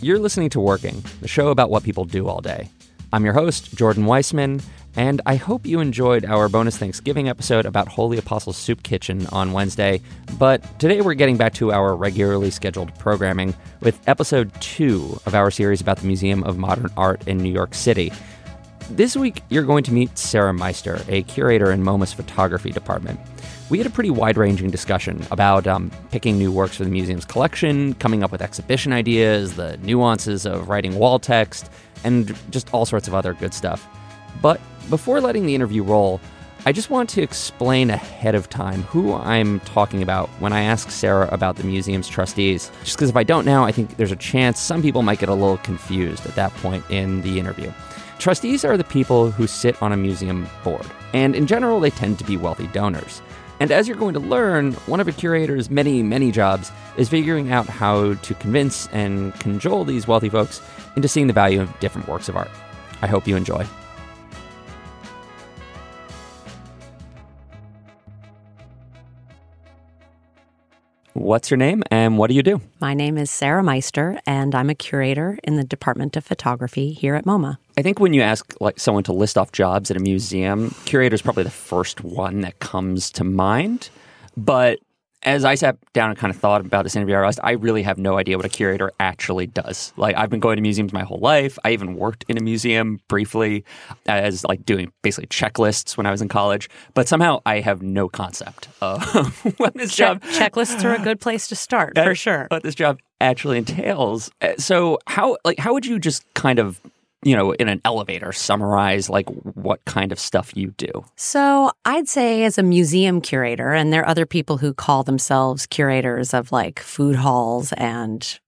You're listening to Working, the show about what people do all day. I'm your host, Jordan Weissmann, and I hope you enjoyed our bonus Thanksgiving episode about Holy Apostles Soup Kitchen on Wednesday. But today we're getting back to our regularly scheduled programming with episode two of our series about the Museum of Modern Art in New York City. This week, you're going to meet Sarah Meister, a curator in MoMA's photography department. We had a pretty wide ranging discussion about um, picking new works for the museum's collection, coming up with exhibition ideas, the nuances of writing wall text, and just all sorts of other good stuff. But before letting the interview roll, I just want to explain ahead of time who I'm talking about when I ask Sarah about the museum's trustees. Just because if I don't now, I think there's a chance some people might get a little confused at that point in the interview. Trustees are the people who sit on a museum board, and in general, they tend to be wealthy donors. And as you're going to learn, one of a curator's many, many jobs is figuring out how to convince and cajole these wealthy folks into seeing the value of different works of art. I hope you enjoy. What's your name and what do you do? My name is Sarah Meister, and I'm a curator in the Department of Photography here at MoMA. I think when you ask like someone to list off jobs at a museum, curator is probably the first one that comes to mind. But as I sat down and kind of thought about this interview, I realized I really have no idea what a curator actually does. Like I've been going to museums my whole life. I even worked in a museum briefly as like doing basically checklists when I was in college. But somehow I have no concept of what this Check- job checklists are a good place to start for sure. what this job actually entails. Uh, So how like how would you just kind of you know in an elevator summarize like what kind of stuff you do? So I'd say, as a museum curator, and there are other people who call themselves curators of like food halls and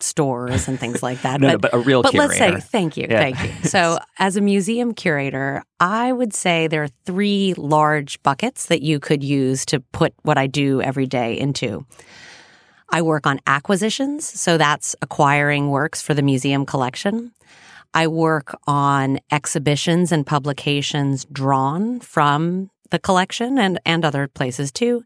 stores and things like that. No, no, but a real curator. but let's say, thank you, Yeah. thank you. So, as a museum curator, I would say there are three large buckets that you could use to put what I do every day into. I work on acquisitions, so that's acquiring works for the museum collection. I work on exhibitions and publications drawn from the collection and, and other places too.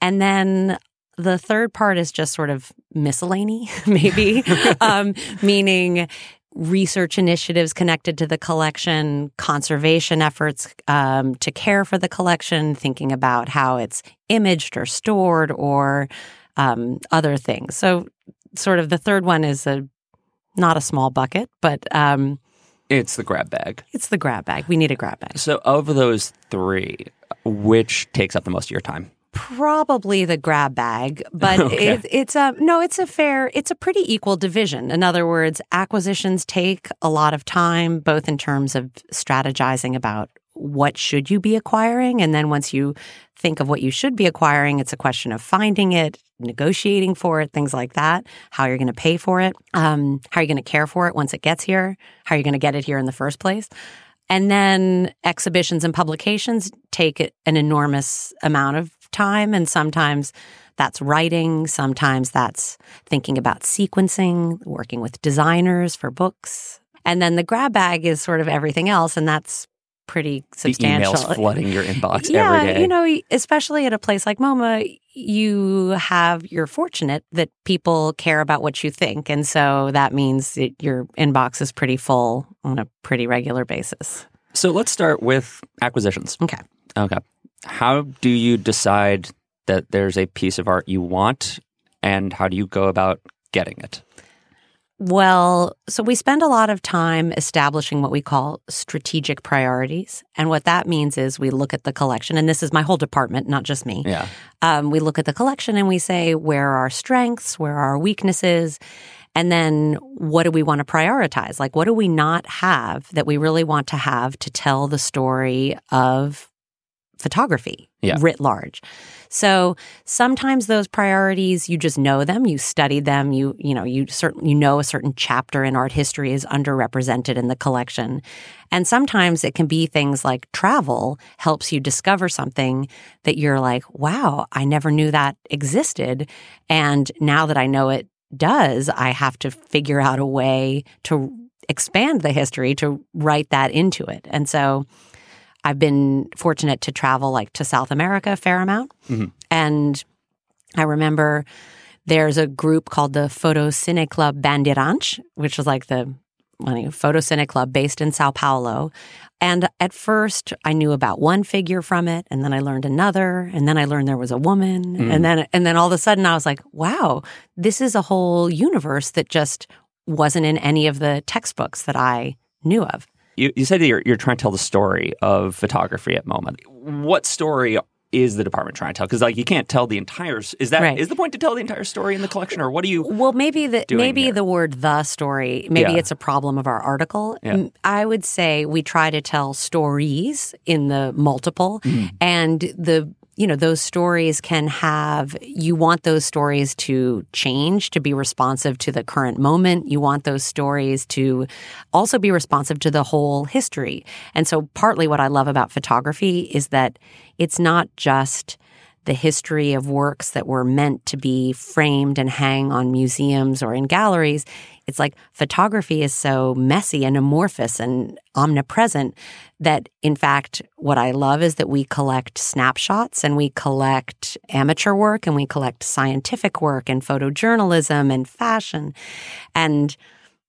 And then the third part is just sort of miscellany, maybe, um, meaning research initiatives connected to the collection, conservation efforts um, to care for the collection, thinking about how it's imaged or stored or um, other things. So, sort of the third one is a not a small bucket, but um, It's the grab bag. it's the grab bag. We need a grab bag. So of those three, which takes up the most of your time? Probably the grab bag, but Okay. it, it's a no. It's a fair. It's a pretty equal division. In other words, acquisitions take a lot of time, both in terms of strategizing about what should you be acquiring, and then once you think of what you should be acquiring, it's a question of finding it, negotiating for it, things like that. How you're going to pay for it, um, how you're going to care for it once it gets here, how you're going to get it here in the first place. And then exhibitions and publications take an enormous amount of time. And sometimes that's writing, sometimes that's thinking about sequencing, working with designers for books. And then the grab bag is sort of everything else. And that's pretty substantial. The emails flooding your inbox yeah, every day. you know, especially at a place like MoMA, you have you're fortunate that people care about what you think, and so that means that your inbox is pretty full on a pretty regular basis. so let's start with acquisitions. Okay. Okay. How do you decide that there's a piece of art you want and how do you go about getting it? Well, so we spend a lot of time establishing what we call strategic priorities. And what that means is we look at the collection, and this is my whole department, not just me. Yeah. Um, we look at the collection and we say, where are our strengths? Where are our weaknesses? And then what do we want to prioritize? Like, what do we not have that we really want to have to tell the story of photography Yeah. writ large? So sometimes those priorities, you just know them, you study them, you, you know, you certain, you know, a certain chapter in art history is underrepresented in the collection. And sometimes it can be things like travel helps you discover something that you're like, wow, I never knew that existed. And now that I know it does, I have to figure out a way to expand the history to write that into it. And so I've been fortunate to travel like to South America a fair amount. Mhm. And I remember There's a group called the Photo Cine Club Bandeirantes, which was like the Photo Cine Club based in Sao Paulo. And at first, I knew about one figure from it, and then I learned another, and then I learned there was a woman, mm. and then and then all of a sudden, I was like, "Wow, this is a whole universe that just wasn't in any of the textbooks that I knew of." You, you said that you're, you're trying to tell the story of photography at MoMA. What story is the department trying to tell? Because like you can't tell the entire. Is that right. is the point to tell the entire story in the collection, or what do you? Well, maybe the maybe here? the word the story. Maybe yeah. it's a problem of our article. Yeah. I would say we try to tell stories in the multiple, mm. and the you know, those stories can have, you want those stories to change, to be responsive to the current moment. You want those stories to also be responsive to the whole history. And so, partly what I love about photography is that it's not just the history of works that were meant to be framed and hang on museums or in galleries. It's like photography is so messy and amorphous and omnipresent that, in fact, what I love is that we collect snapshots and we collect amateur work and we collect scientific work and photojournalism and fashion. And,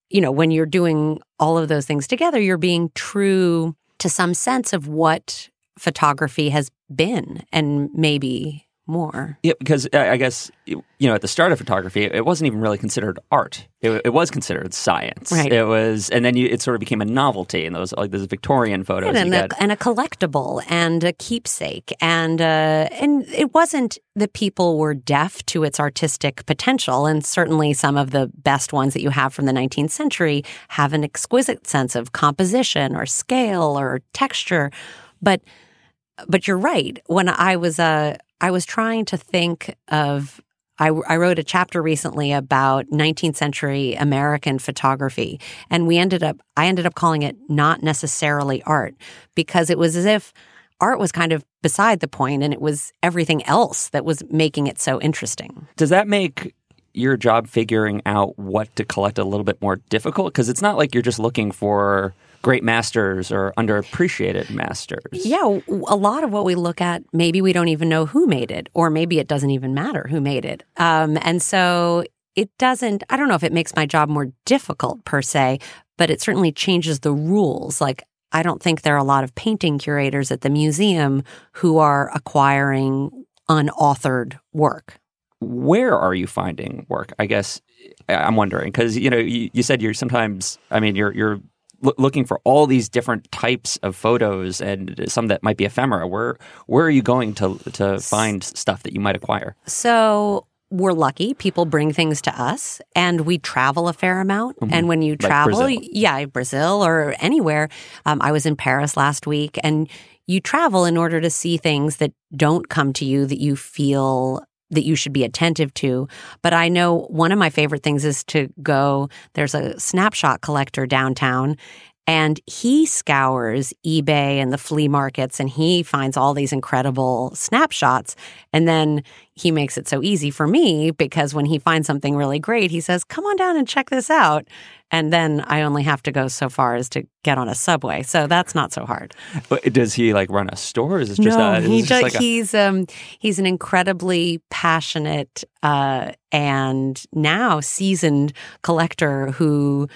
you know, when you're doing all of those things together, you're being true to some sense of what photography has been and maybe more. Yeah, because I guess you know at the start of photography, it wasn't even really considered art. It, it was considered science. Right. It was, and then you, it sort of became a novelty, and those like those Victorian photos, and, a, and a, collectible, and a keepsake, and uh, and it wasn't that people were deaf to its artistic potential, and certainly some of the best ones that you have from the 19th century have an exquisite sense of composition or scale or texture, but but you're right. When I was uh, I was trying to think of. I, I wrote a chapter recently about 19th century American photography, and we ended up. I ended up calling it not necessarily art because it was as if art was kind of beside the point, and it was everything else that was making it so interesting. Does that make your job figuring out what to collect a little bit more difficult? Because it's not like you're just looking for great masters or underappreciated masters. Yeah, a lot of what we look at, maybe we don't even know who made it, or maybe it doesn't even matter who made it. Um, and so it doesn't, I don't know if it makes my job more difficult per se, but it certainly changes the rules. Like, I don't think there are a lot of painting curators at the museum who are acquiring unauthored work. Where are you finding work? I guess I'm wondering because you know you, you, said you're sometimes. I mean, you're you're looking for all these different types of photos and some that might be ephemera. Where where are you going to to find stuff that you might acquire? So we're lucky. People bring things to us, and we travel a fair amount. Mm-hmm. And when you travel, like Brazil. yeah, Brazil or anywhere. Um, I was in Paris last week, and you travel in order to see things that don't come to you that you feel that you should be attentive to. But I know one of my favorite things is to go, there's a snapshot collector downtown. And he scours eBay and the flea markets and he finds all these incredible snapshots. And then he makes it so easy for me because when he finds something really great, he says, Come on down and check this out. And then I only have to go so far as to get on a subway. So that's not so hard. But does he like run a store? Is it just no, a, he just like he's a... um he's an incredibly passionate uh and now seasoned collector who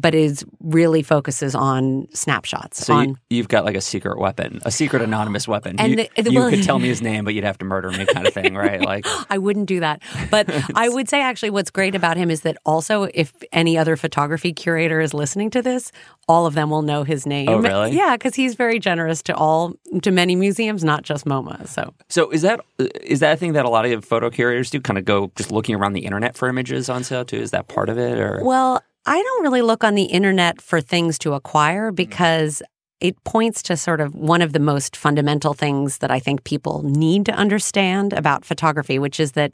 but is really focuses on snapshots. So on, you, have got like a secret weapon, a secret anonymous weapon. And you, the, the, you well, could tell me his name, but you'd have to murder me, kind of thing, right? Like I wouldn't do that. But I would say actually, what's great about him is that also, if any other photography curator is listening to this, all of them will know his name. Oh, really? Yeah, because he's very generous to all to many museums, not just MoMA. So, so is that is that a thing that a lot of photo curators do? Kind of go just looking around the internet for images on sale too? Is that part of it, or well? I don't really look on the internet for things to acquire mm. because it points to sort of one of the most fundamental things that I think people need to understand about photography, which is that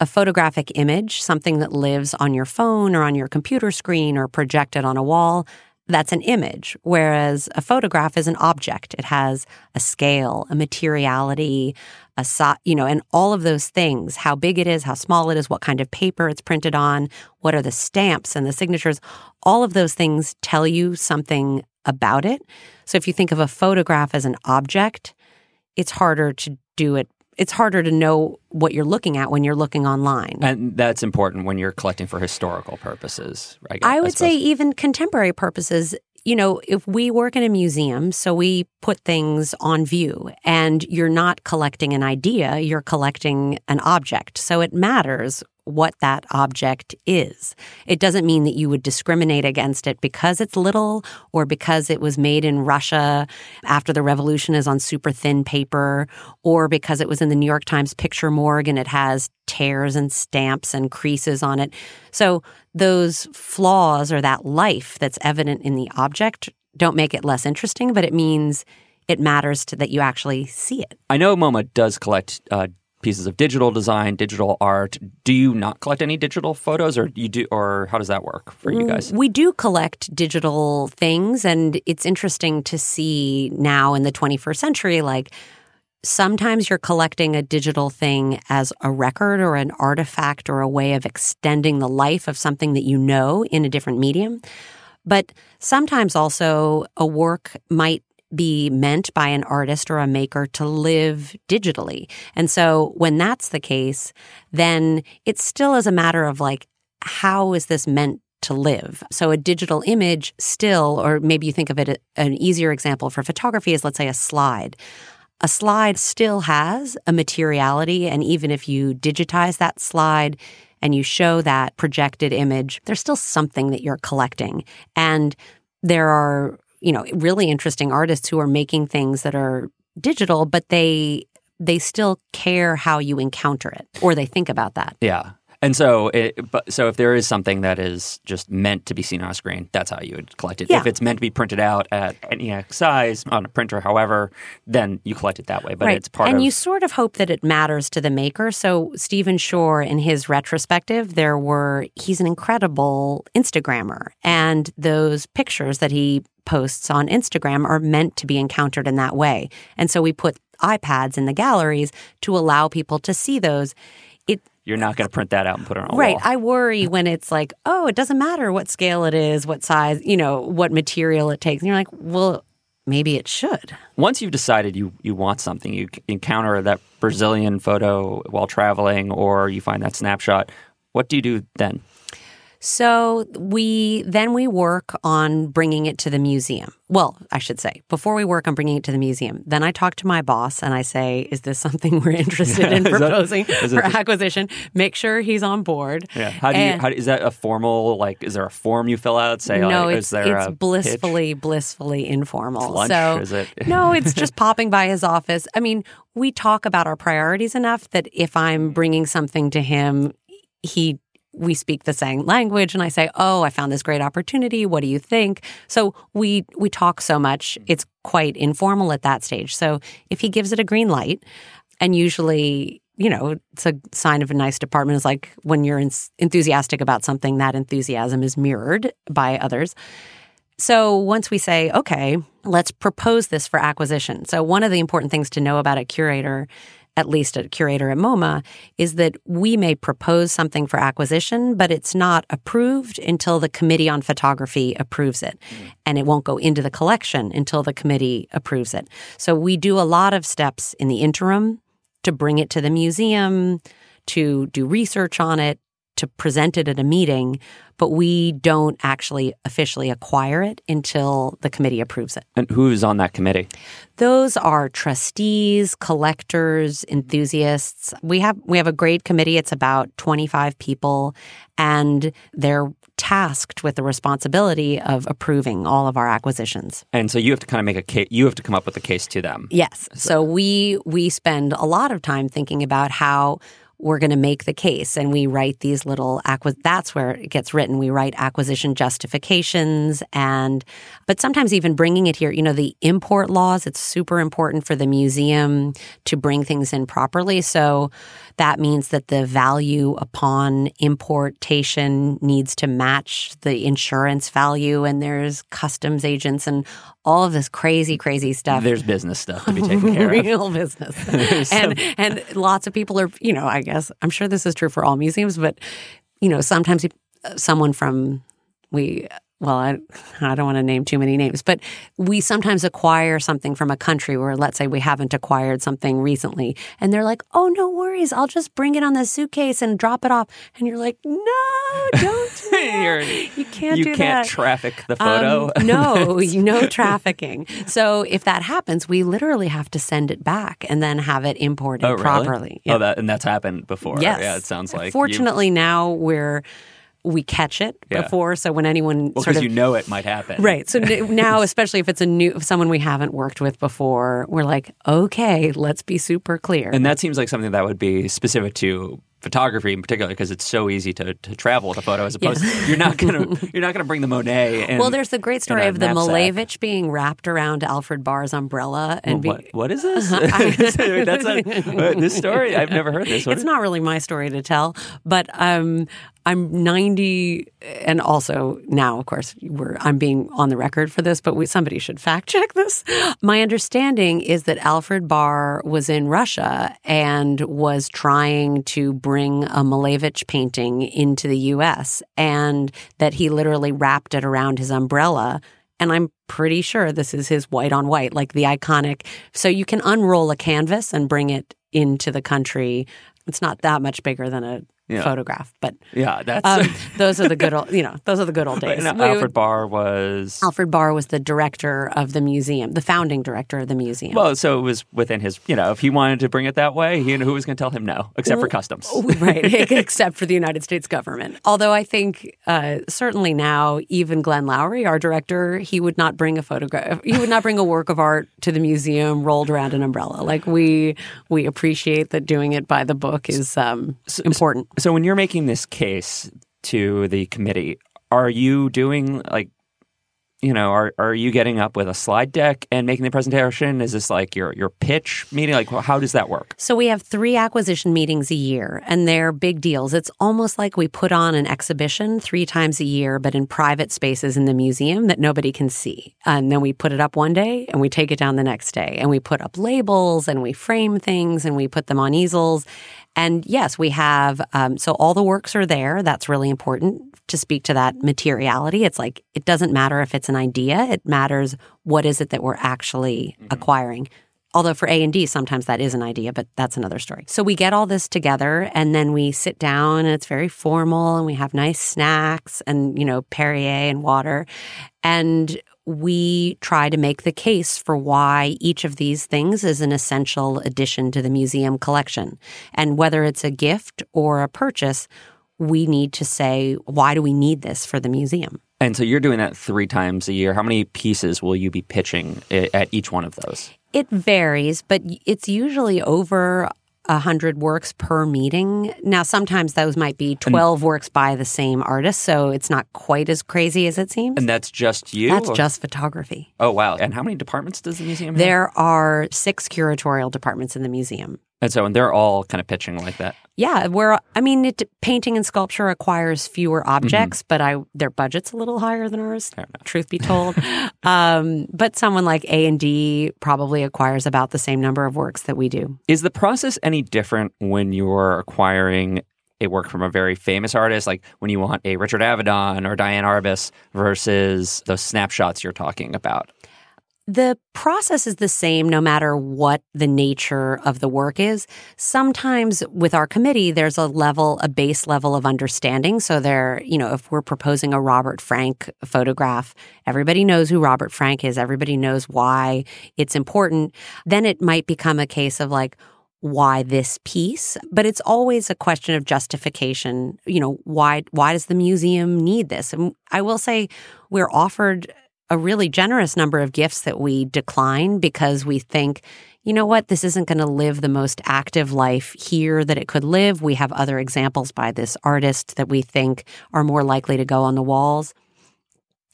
a photographic image, something that lives on your phone or on your computer screen or projected on a wall, that's an image, whereas a photograph is an object. It has a scale, a materiality, a so, you know, and all of those things, how big it is, how small it is, what kind of paper it's printed on, what are the stamps and the signatures, all of those things tell you something about it. So if you think of a photograph as an object, it's harder to do it it's harder to know what you're looking at when you're looking online. And that's important when you're collecting for historical purposes. I, guess, I would I say even contemporary purposes. You know, if we work in a museum, so we put things on view, and you're not collecting an idea, you're collecting an object. So it matters what that object is. It doesn't mean that you would discriminate against it because it's little or because it was made in Russia after the revolution is on super thin paper or because it was in the New York Times picture morgue and it has tears and stamps and creases on it. So those flaws or that life that's evident in the object don't make it less interesting, but it means it matters to that you actually see it. I know MoMA does collect uh, pieces of digital design, digital art. Do you not collect any digital photos, or you do, or how does that work for you mm, guys? We do collect digital things, and it's interesting to see now in the 21st century, like sometimes you're collecting a digital thing as a record or an artifact or a way of extending the life of something that you know in a different medium. But sometimes also a work might be meant by an artist or a maker to live digitally. And so when that's the case, then it still is a matter of like, how is this meant to live? So a digital image still, or maybe you think of it, an easier example for photography is let's say a slide. A slide still has a materiality. And even if you digitize that slide, and you show that projected image, there's still something that you're collecting. And there are you know really interesting artists who are making things that are digital but they they still care how you encounter it or they think about that Yeah. And so, it, but so if there is something that is just meant to be seen on a screen, that's how you would collect it. Yeah. If it's meant to be printed out at any size on a printer, however, then you collect it that way. But right it's part of it. and of you sort of hope that it matters to the maker so stephen shore in his retrospective there were he's an incredible instagrammer and those pictures that he posts on instagram are meant to be encountered in that way and so we put ipads in the galleries to allow people to see those you're not going to print that out and put it on a Right. wall. I worry when it's like, oh, it doesn't matter what scale it is, what size, you know, what material it takes. And you're like, well, maybe it should. Once you've decided you, you want something, you encounter that Brazilian photo while traveling, or you find that snapshot. What do you do then? So we then we work on bringing it to the museum. Well, I should say before we work on bringing it to the museum, then I talk to my boss and I say, "Is this something we're interested in Is that- proposing for acquisition?" Make sure he's on board. Yeah. How do you? And- How, is that a formal? Like, is there a form you fill out? Say, no, like, it's is there it's a pitch? blissfully blissfully informal. It's lunch, so is it? no, it's just popping by his office. I mean, we talk about our priorities enough that if I'm bringing something to him, he we speak the same language and I say, "Oh, I found this great opportunity. What do you think?" So we we talk so much. It's quite informal at that stage. So if he gives it a green light, and usually you know, it's a sign of a nice department is like when you're en- enthusiastic about something, that enthusiasm is mirrored by others. So once we say, okay, let's propose this for acquisition. So one of the important things to know about a curator, at least a curator at MoMA, is that we may propose something for acquisition, but it's not approved until the Committee on Photography approves it. Mm. And it won't go into the collection until the committee approves it. So we do a lot of steps in the interim to bring it to the museum, to do research on it, to present it at a meeting, but we don't actually officially acquire it until the committee approves it. And who's on that committee? Those are trustees, collectors, enthusiasts. We have we have a great committee. It's about 25 people and they're tasked with the responsibility of approving all of our acquisitions. And so you have to kind of make a case. You have to come up with a case to them. Yes. So we we spend a lot of time thinking about how we're going to make the case. And we write these little acqui- that's where it gets written. We write acquisition justifications and but sometimes even bringing it here. You know the import laws it's super important for the museum to bring things in properly. So that means that the value upon importation needs to match the insurance value. And there's customs agents and all of this crazy crazy stuff. There's business stuff to be taken care of. real business. and and lots of people are, you know, I guess. I'm sure this is true for all museums, but you know, sometimes someone from we well, I, I don't want to name too many names, but we sometimes acquire something from a country where, let's say, we haven't acquired something recently, and they're like, "Oh, no worries, I'll just bring it on the suitcase and drop it off," and you're like, "No, don't do you can't you do can't that." traffic the photo. Um, no, no trafficking. So if that happens, we literally have to send it back and then have it imported oh, really? properly. Oh, that and that's happened before. Yes. Yeah, it sounds like. Fortunately, now we're we catch it Yeah. before. So when anyone well, sort because of you know it might happen. Right. So now, especially if it's a new if someone we haven't worked with before, we're like, okay, let's be super clear. And that seems like something that would be specific to photography in particular because it's so easy to, to travel with a photo as opposed to you're not gonna you're not gonna bring the Monet and well, there's the great story of the. Malevich being wrapped around Alfred Barr's umbrella and Well, be, what, what is this? That's a, uh, this story. I've never heard this. What it's is- not really my story to tell, but um, I'm 90, and also now, of course, we're I'm being on the record for this, but we, somebody should fact check this. My understanding is that Alfred Barr was in Russia and was trying to bring a Malevich painting into the U.S., and that he literally wrapped it around his umbrella. And I'm pretty sure this is his white on white, like the iconic. So you can unroll a canvas and bring it into the country. It's not that much bigger than a Yeah. photograph, but yeah, that's um, those are the good old, you know, those are the good old days. We Alfred would- Barr was Alfred Barr was the director of the museum, the founding director of the museum. well, so it was within his. You know, if he wanted to bring it that way, he who was going to tell him no, except for customs. right, except for the United States government. Although I think uh, certainly now, even Glenn Lowry, our director, he would not bring a photograph. He would not bring a work of art to the museum rolled around an umbrella. Like we we appreciate that doing it by the book is um, important. So when you're making this case to the committee, are you doing like, you know, are are you getting up with a slide deck and making the presentation? Is this like your your pitch meeting? Like, how does that work? So we have three acquisition meetings a year, and they're big deals. It's almost like we put on an exhibition three times a year, but in private spaces in the museum that nobody can see. And then we put it up one day, and we take it down the next day, and we put up labels, and we frame things, and we put them on easels. And yes, we have. Um, so all the works are there. That's really important to speak to that materiality. It's like it doesn't matter if it's an idea; it matters what is it that we're actually acquiring. Although for A and D, sometimes that is an idea, but that's another story. So we get all this together and then we sit down and it's very formal and we have nice snacks and, you know, Perrier and water. And we try to make the case for why each of these things is an essential addition to the museum collection. And whether it's a gift or a purchase, we need to say, why do we need this for the museum? And so you're doing that three times a year. How many pieces will you be pitching eh, at each one of those? It varies, but it's usually over a hundred works per meeting. Now, sometimes those might be twelve works by the same artist, so it's not quite as crazy as it seems. And that's just you. That's or- just photography. Oh wow! And how many departments does the museum have? There are six curatorial departments in the museum. And so, and they're all kind of pitching like that. Yeah, where I mean, it, painting and sculpture requires fewer Mm-hmm. objects, but I their budget's a little higher than ours. Truth be told, um, but someone like A and D probably acquires about the same number of works that we do. Is the process any different when you're acquiring a work from a very famous artist, like when you want a Richard Avedon or Diane Arbus, versus those snapshots you're talking about? The process is the same no matter what the nature of the work is. Sometimes with our committee, there's a level, a base level of understanding. So there, you know, if we're proposing a Robert Frank photograph, everybody knows who Robert Frank is. Everybody knows why it's important. Then it might become a case of like, why this piece but it's always a question of justification you know why why does the museum need this and i will say we're offered a really generous number of gifts that we decline because we think you know what this isn't going to live the most active life here that it could live we have other examples by this artist that we think are more likely to go on the walls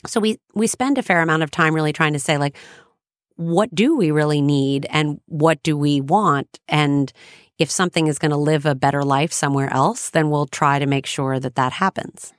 so we we spend a fair amount of time really trying to say like what do we really need and what do we want? And if something is going to live a better life somewhere else, then we'll try to make sure that that happens.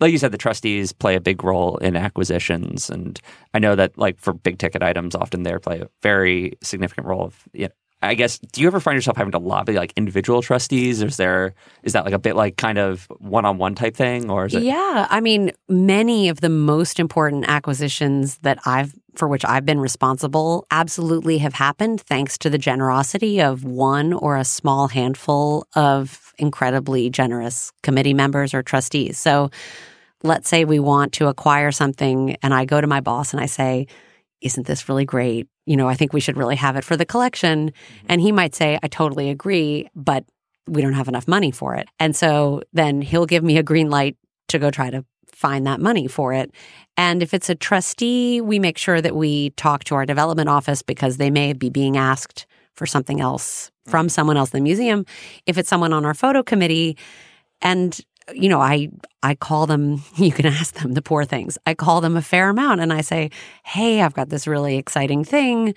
Like you said, the trustees play a big role in acquisitions, and I know that, like for big ticket items, often they play a very significant role of you know, I guess do you ever find yourself having to lobby like individual trustees? Or is there is that like a bit like kind of one on one type thing, or is it? Yeah, I mean, many of the most important acquisitions that I've for which I've been responsible absolutely have happened thanks to the generosity of one or a small handful of incredibly generous committee members or trustees. So let's say we want to acquire something and I go to my boss and I say, isn't this really great? You know, I think we should really have it for the collection. Mm-hmm. And he might say, I totally agree, but we don't have enough money for it. And so then he'll give me a green light to go try to find that money for it. And if it's a trustee, we make sure that we talk to our development office because they may be being asked for something else from mm-hmm. someone else in the museum. If it's someone on our photo committee, and you know, I I call them, you can ask them the poor things. I call them a fair amount and I say, "Hey, I've got this really exciting thing.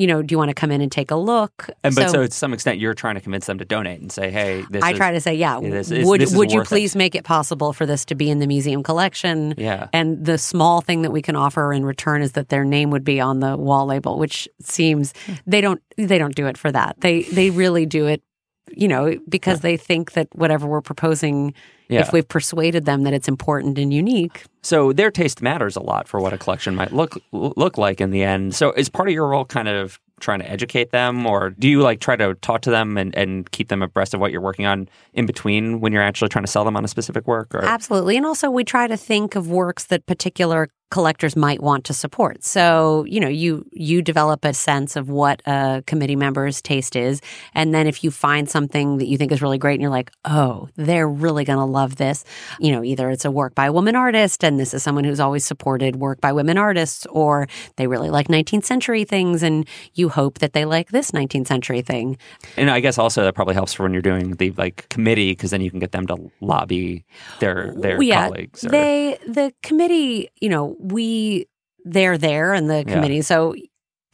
You know, do you want to come in and take a look?" And but so, to some extent, you're trying to convince them to donate and say, "Hey, this." I is, try to say, "Yeah, this is- would this is would you worth it." please make it possible for this to be in the museum collection?" Yeah. And the small thing that we can offer in return is that their name would be on the wall label, which seems hmm. they don't they don't do it for that. They they really do it, you know, because they think that whatever we're proposing, Yeah. if we've persuaded them that it's important and unique, So their taste matters a lot for what a collection might look look like in the end. So is part of your role kind of trying to educate them, or do you like try to talk to them and, and keep them abreast of what you're working on in between when you're actually trying to sell them on a specific work? Or Absolutely. And also, we try to think of works that particular collectors might want to support. So, you know, you you develop a sense of what a committee member's taste is, and then if you find something that you think is really great and you're like, "Oh, they're really going to love this." You know, either it's a work by a woman artist and this is someone who's always supported work by women artists or they really like 19th century things and you hope that they like this 19th century thing. and I guess also that probably helps for when you're doing the like committee because then you can get them to lobby their their yeah, colleagues. Or, They the committee, you know, we they're there in the Yeah. committee. So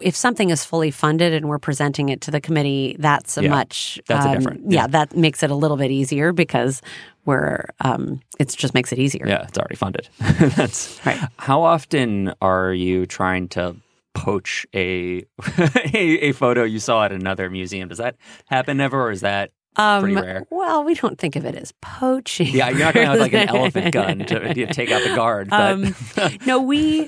if something is fully funded and we're presenting it to the committee, that's a Yeah, much that's a um, different- Yeah, yeah. that makes it a little bit easier because we're um, it just makes it easier. yeah, it's already funded. That's Right. How often are you trying to poach a, a a photo you saw at another museum? Does that happen ever, or is that Um, pretty rare? Well, we don't think of it as poaching. Yeah, you're not going to have like an elephant gun to you know, take out the guard. But Um, no, we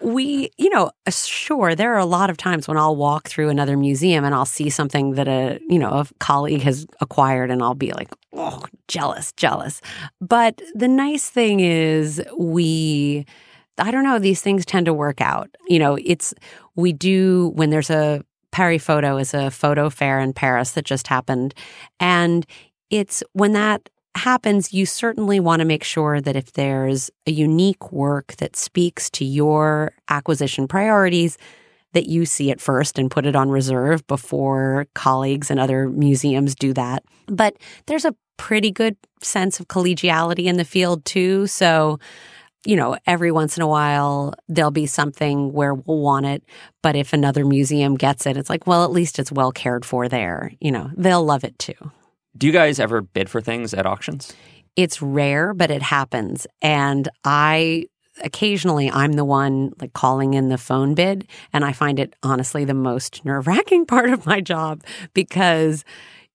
we you know uh, sure there are a lot of times when I'll walk through another museum and I'll see something that a you know a colleague has acquired and I'll be like oh jealous jealous but the nice thing is we I don't know these things tend to work out you know it's we do when there's a Paris Photo is a photo fair in Paris that just happened and it's when that happens, you certainly want to make sure that if there's a unique work that speaks to your acquisition priorities, that you see it first and put it on reserve before colleagues and other museums do that. But there's a pretty good sense of collegiality in the field too. So, you know, every once in a while there'll be something where we'll want it. But if another museum gets it, it's like, well, at least it's well cared for there. You know, they'll love it too. do you guys ever bid for things at auctions? it's rare, but it happens. And I occasionally I'm the one like calling in the phone bid. And I find it honestly the most nerve wracking part of my job because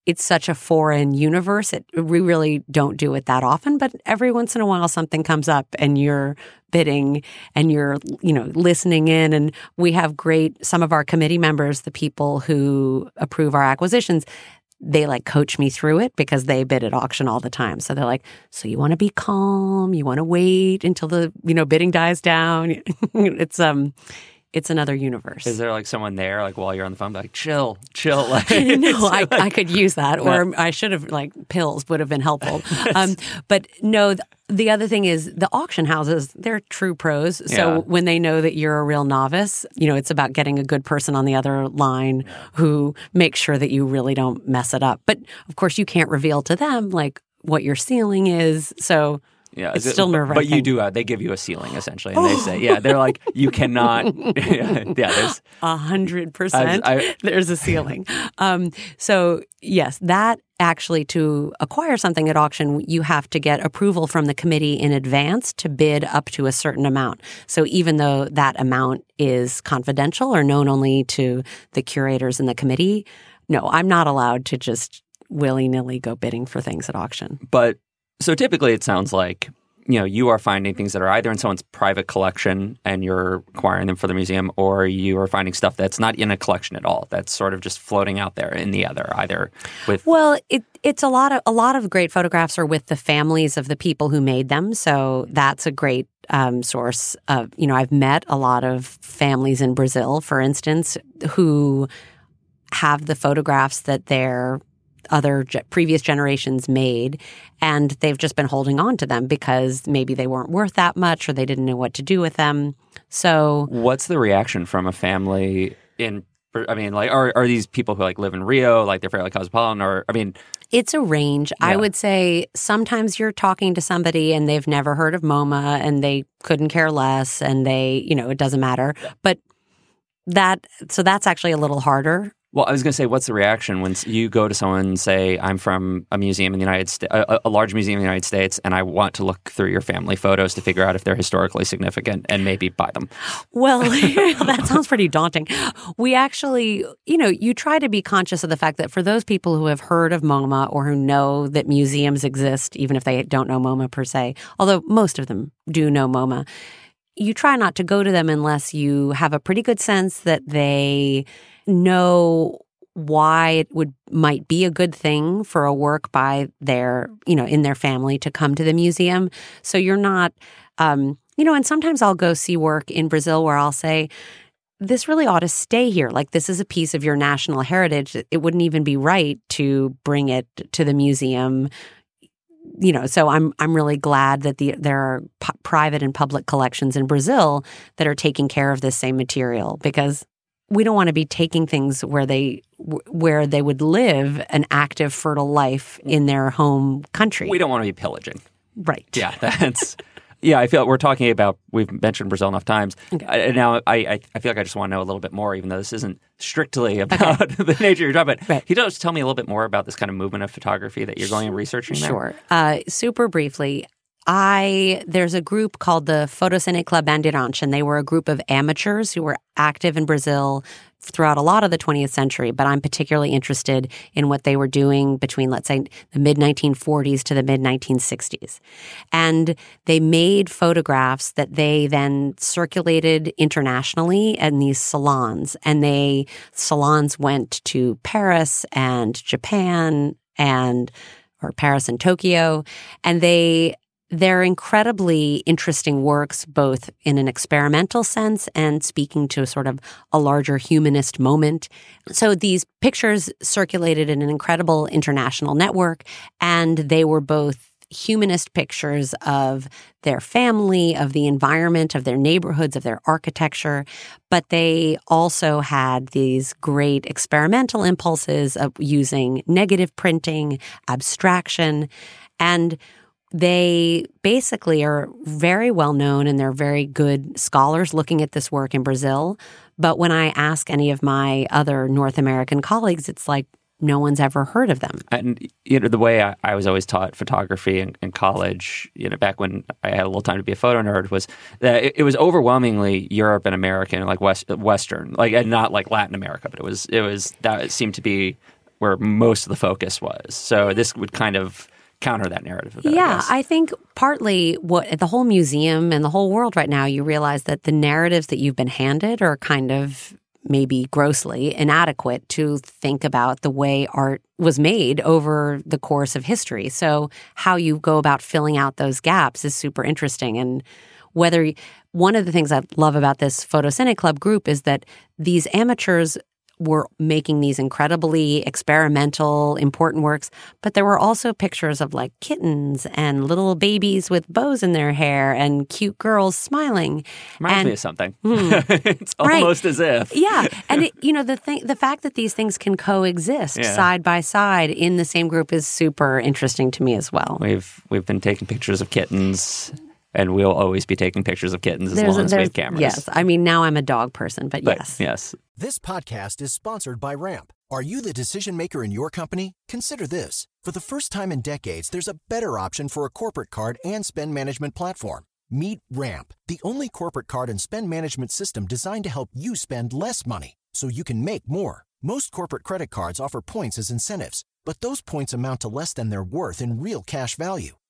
it's such a foreign universe. It, we really don't do it that often, but every once in a while something comes up and you're bidding and you're, you know, listening in. And we have great, some of our committee members, the people who approve our acquisitions, they like coach me through it because they bid at auction all the time. So they're like, so you want to be calm, you want to wait until the, you know, bidding dies down. it's um it's another universe. Is there like someone there, like while you're on the phone, like chill, chill? Like, no, I, like- I could use that, or I should have like pills would have been helpful. Um, but no, th- the other thing is the auction houses; they're true pros. So Yeah. when they know that you're a real novice, you know it's about getting a good person on the other line who makes sure that you really don't mess it up. But of course, you can't reveal to them like what your ceiling is. So yeah, it's is it- still but- But you do. Uh, they give you a ceiling essentially, and they say, yeah, they're like, you cannot. yeah, yeah, there's A hundred percent. There's a ceiling. Um, so yes, that actually to acquire something at auction, you have to get approval from the committee in advance to bid up to a certain amount. So even though that amount is confidential or known only to the curators and the committee, no, I'm not allowed to just willy nilly go bidding for things at auction. But so typically it sounds like you know you are finding things that are either in someone's private collection and you're acquiring them for the museum or you are finding stuff that's not in a collection at all that's sort of just floating out there in the other either with well it, it's a lot of a lot of great photographs are with the families of the people who made them. So that's a great um, source of you know i've met a lot of families in brazil for instance who have the photographs that their other previous generations made and they've just been holding on to them because maybe they weren't worth that much or they didn't know what to do with them so what's the reaction from a family in I mean, like, are are these people who like live in Rio, like they're fairly cosmopolitan, or I mean, it's a range. I would say sometimes you're talking to somebody and they've never heard of MoMA and they couldn't care less and they, you know, it doesn't matter. But that, so that's actually a little harder. Well, I was going to say, what's the reaction when you go to someone and say, "I'm from a museum in the United States, a, a large museum in the United States, and I want to look through your family photos to figure out if they're historically significant and maybe buy them." Well, that sounds pretty daunting. We actually, you know, you try to be conscious of the fact that for those people who have heard of MoMA or who know that museums exist, even if they don't know MoMA per se, although most of them do know MoMA, you try not to go to them unless you have a pretty good sense that they know why it would might be a good thing for a work by their you know in their family to come to the museum. So you're not um you know and sometimes i'll go see work in brazil where i'll say this really ought to stay here. Like this is a piece of your national heritage. It wouldn't even be right to bring it to the museum. You know so i'm i'm really glad that the there are p- private and public collections in brazil that are taking care of this same material because we don't want to be taking things where they where they would live an active fertile life in their home country We don't want to be pillaging. right Yeah, that's. Yeah, I feel we're talking about. We've mentioned Brazil enough times. I, now I, I, I feel like I just want to know a little bit more, even though this isn't strictly about the nature of your job. But Right. can you just tell me a little bit more about this kind of movement of photography that you're going and researching? there? Sure. Uh, super briefly, I there's a group called the Fotocine Club Bandeirantes, and they were a group of amateurs who were active in Brazil throughout a lot of the 20th century. But I'm particularly interested in what they were doing between, let's say, the mid 1940s to the mid 1960s, and they made photographs that they then circulated internationally in these salons, and they salons went to Paris and Japan and or Paris and Tokyo, and they they're incredibly interesting works, both in an experimental sense and speaking to sort of a larger humanist moment. So these pictures circulated in an incredible international network, and they were both humanist pictures of their family, of the environment, of their neighborhoods, of their architecture, but they also had these great experimental impulses of using negative printing, abstraction, and they basically are very well known and they're very good scholars looking at this work in Brazil. But when I ask any of my other North American colleagues, it's like no one's ever heard of them. And you know the way I, I was always taught photography in, in college, you know, back when I had a little time to be a photo nerd, was that it, it was overwhelmingly Europe and American, like West Western, like and not like Latin America, but it was it was that seemed to be where most of the focus was. So this would kind of counter that narrative. Bit, Yeah, guess. I think partly what the whole museum and the whole world right now, you realize that the narratives that you've been handed are kind of maybe grossly inadequate to think about the way art was made over the course of history. So, how you go about filling out those gaps is super interesting. And whether one of the things I love about this Photocine Club group is that these amateurs were making these incredibly experimental, important works, but there were also pictures of like kittens and little babies with bows in their hair and cute girls smiling. reminds and- me of something. Hmm. it's Right. almost as if. yeah, and it, you know the thing, the fact that these things can coexist Yeah. side by side in the same group is super interesting to me as well. We've we've been taking pictures of kittens, and we'll always be taking pictures of kittens as There's- long as we have cameras. Yes, I mean now I'm a dog person, but, But, yes, yes. This podcast is sponsored by Ramp. Are you the decision maker in your company? Consider this. For the first time in decades, there's a better option for a corporate card and spend management platform. Meet Ramp, the only corporate card and spend management system designed to help you spend less money so you can make more. Most corporate credit cards offer points as incentives, but those points amount to less than their worth in real cash value.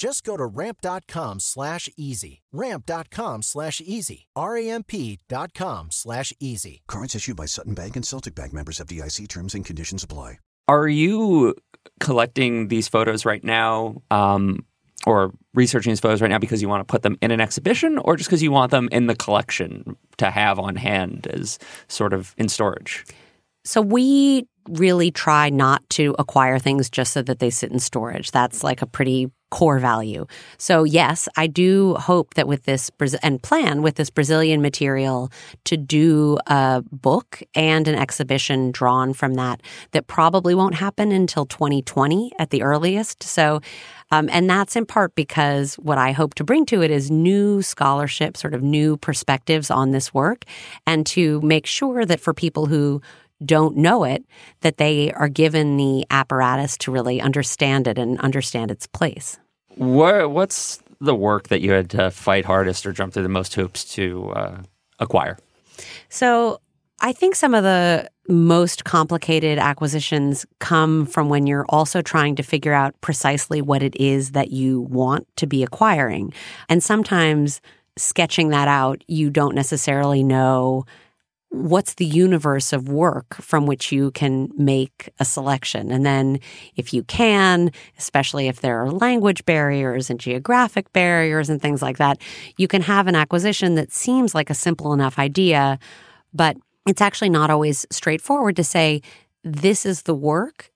Just go to ramp.com slash easy. Ramp.com slash easy. R-A-M-P dot com slash easy. Cards issued by Sutton Bank and Celtic Bank members of FDIC terms and conditions apply. Are you collecting these photos right now um, or researching these photos right now because you want to put them in an exhibition or just because you want them in the collection to have on hand as sort of in storage? So we really try not to acquire things just so that they sit in storage. That's like a pretty core value. So yes, I do hope that with this and plan with this Brazilian material to do a book and an exhibition drawn from that that probably won't happen until 2020 at the earliest. So um, and that's in part because what I hope to bring to it is new scholarship, sort of new perspectives on this work, and to make sure that for people who don't know it, that they are given the apparatus to really understand it and understand its place. What, what's the work that you had to fight hardest or jump through the most hoops to uh, acquire? So I think some of the most complicated acquisitions come from when you're also trying to figure out precisely what it is that you want to be acquiring. And sometimes sketching that out, you don't necessarily know what's the universe of work from which you can make a selection. And then if you can, especially if there are language barriers and geographic barriers and things like that, you can have an acquisition that seems like a simple enough idea, but it's actually not always straightforward to say, this is the work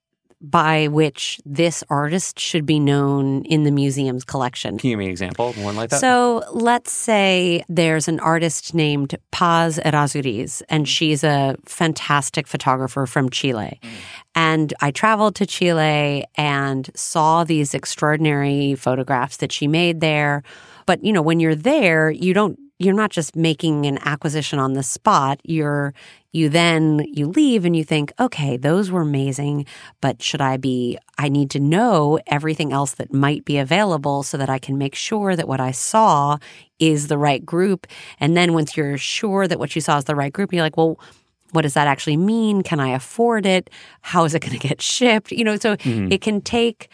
by which this artist should be known in the museum's collection. Can you give me an example of one like that? So let's say there's an artist named Paz Errázuriz, and she's a fantastic photographer from Chile. Mm. And I traveled to Chile and saw these extraordinary photographs that she made there. But, you know, when you're there, you don't you're not just making an acquisition on the spot. You're you then you leave and you think, okay, those were amazing, but should I be I need to know everything else that might be available so that I can make sure that what I saw is the right group. And then once you're sure that what you saw is the right group, you're like, well, what does that actually mean? Can I afford it? How is it going to get shipped? You know, so mm-hmm. it can take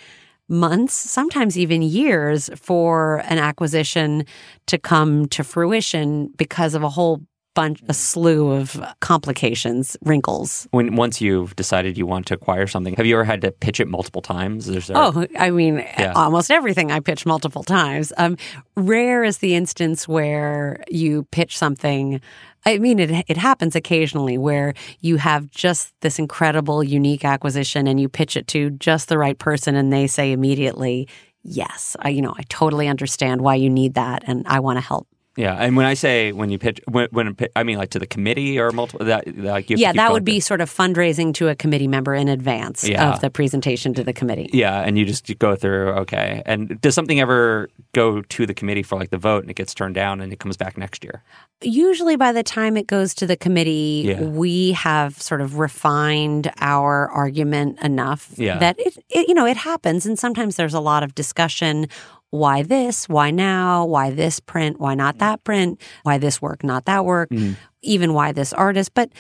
months, sometimes even years for an acquisition to come to fruition because of a whole bunch a slew of complications wrinkles when once you've decided you want to acquire something have you ever had to pitch it multiple times there... oh i mean yeah. almost everything i pitch multiple times um, rare is the instance where you pitch something I mean, it it happens occasionally where you have just this incredible, unique acquisition, and you pitch it to just the right person, and they say immediately, "Yes, I, you know, I totally understand why you need that, and I want to help." Yeah, and when I say when you pitch, when, when I mean like to the committee or multiple, that like you, yeah, that would be sort of fundraising to a committee member in advance yeah. of the presentation to the committee. Yeah, and you just go through okay. And does something ever go to the committee for like the vote and it gets turned down and it comes back next year? Usually, by the time it goes to the committee, yeah. we have sort of refined our argument enough yeah. that it, it, you know, it happens, and sometimes there's a lot of discussion why this, why now, why this print, why not that print, why this work, not that work, mm. even why this artist. But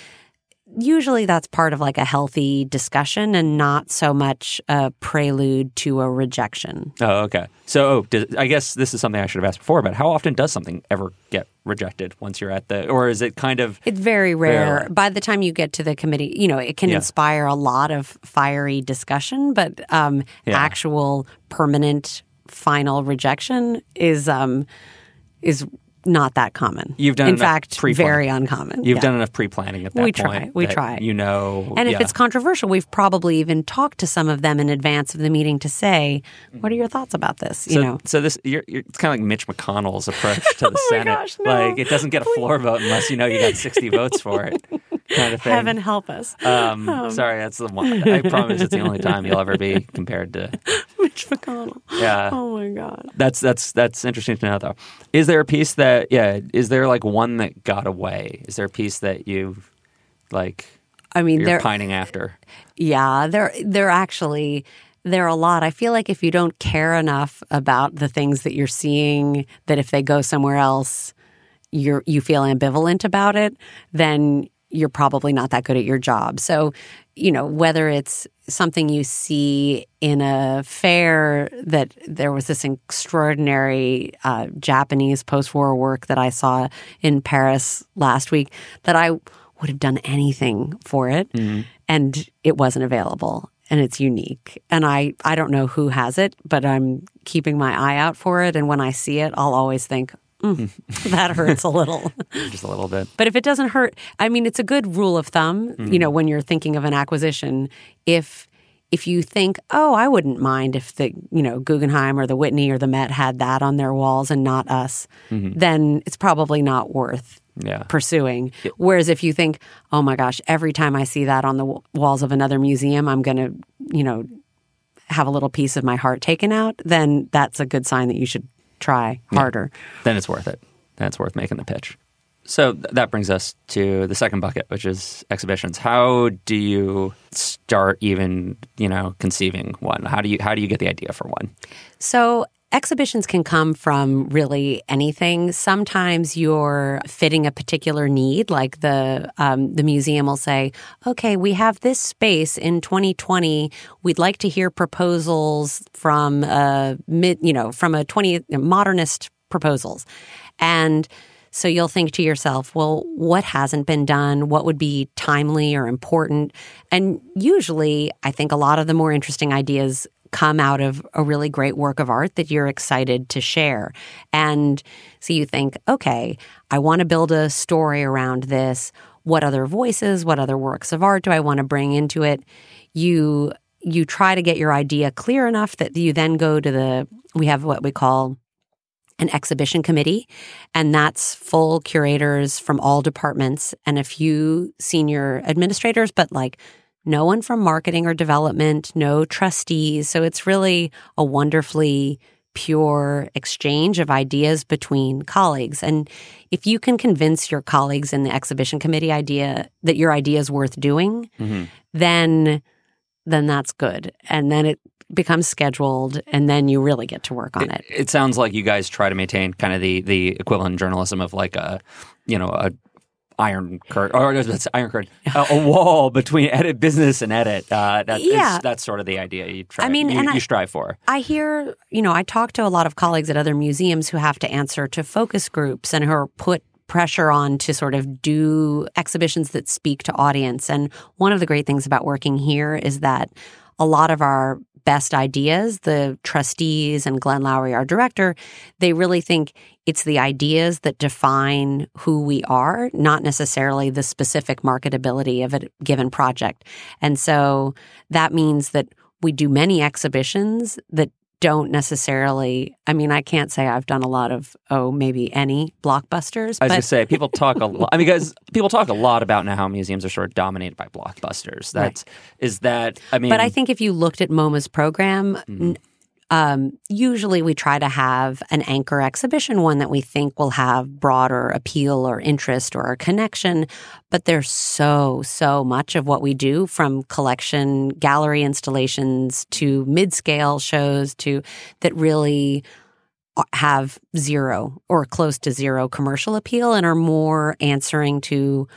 usually that's part of like a healthy discussion and not so much a prelude to a rejection. Oh, okay. So does, I guess this is something I should have asked before, but how often does something ever get rejected once you're at the, or is it kind of? It's very rare. rare. By the time you get to the committee, you know, it can yeah. inspire a lot of fiery discussion, but um, yeah. actual permanent final rejection is um, is not that common. You've done in fact very uncommon. You've yeah. done enough pre-planning at that point. we point. Try. We try. You know, and if it's controversial, we've probably even talked to some of them in advance of the meeting to say, "What are your thoughts about this?" You so, know. So this, you're, you're, it's kind of like Mitch McConnell's approach to the oh Senate. Gosh, no. Like it doesn't get a floor vote unless you know you got 60 votes for it. kind of thing. Heaven help us. Um, sorry, that's the one. I promise it's the only time you'll ever be compared to. Mitch McConnell. Yeah. Oh my God. That's that's that's interesting to know though. Is there a piece that yeah? Is there like one that got away? Is there a piece that you like? I mean, You're there. pining after. Yeah, there there actually there are a lot. I feel like if you don't care enough about the things that you're seeing, that if they go somewhere else, you're you feel ambivalent about it, then you're probably not that good at your job. So, you know, whether it's something you see in a fair that there was this extraordinary uh, Japanese post-war work that I saw in Paris last week that I would have done anything for it and it wasn't available and it's unique. And i i don't know who has it but i'm keeping my eye out for it and when i see it i'll always think mm, that hurts a little Just a little bit. but if it doesn't hurt i mean it's a good rule of thumb you know when you're thinking of an acquisition if if you think oh i wouldn't mind if the you know guggenheim or the whitney or the met had that on their walls and not us then it's probably not worth Yeah. pursuing. Whereas if you think, oh my gosh, every time I see that on the w- walls of another museum, I'm going to, you know, have a little piece of my heart taken out, then that's a good sign that you should try harder. Then it's worth it. Then it's worth making the pitch. So th- that brings us to the second bucket, which is exhibitions. How do you start even, you know, conceiving one? How do you how do you get the idea for one? So exhibitions can come from really anything. Sometimes you're fitting a particular need, like the um, the museum will say, "Okay, we have this space in 2020. We'd like to hear proposals from a mid, you know, from a 20 modernist proposals," and so you'll think to yourself, well, what hasn't been done? What would be timely or important? And usually, I think a lot of the more interesting ideas come out of a really great work of art that you're excited to share. And so you think, okay, I want to build a story around this. What other voices, what other works of art do I want to bring into it? You you try to get your idea clear enough that you then go to the we have what we call an exhibition committee, and that's full curators from all departments and a few senior administrators, but like no one from marketing or development, no trustees. So it's really a wonderfully pure exchange of ideas between colleagues. And if you can convince your colleagues in the exhibition committee idea that your idea is worth doing, mm-hmm. then then that's good. And then it becomes scheduled and then you really get to work on it. It sounds like you guys try to maintain kind of the the equivalent journalism of like a, you know, a iron curtain or that's iron curtain, a, a wall between edit business and edit. Uh, that, Yeah. that's sort of the idea you try. I mean, you, and you I- strive for. I hear, you know, I talk to a lot of colleagues at other museums who have to answer to focus groups and who are put pressure on to sort of do exhibitions that speak to audience. And one of the great things about working here is that a lot of our best ideas, the trustees and Glenn Lowry, our director, they really think it's the ideas that define who we are, not necessarily the specific marketability of a given project. And so that means that we do many exhibitions that don't necessarily I mean I can't say I've done a lot of oh maybe any blockbusters I was but gonna say people talk a lot. I mean, guys, people talk a lot about now how museums are sort of dominated by blockbusters. That's is that. I mean, But I think if you looked at MoMA's program, Mm-hmm. Um, usually we try to have an anchor exhibition, one that we think will have broader appeal or interest or a connection. But there's so, so much of what we do from collection, gallery installations to mid scale shows to that really have zero or close to zero commercial appeal and are more answering to,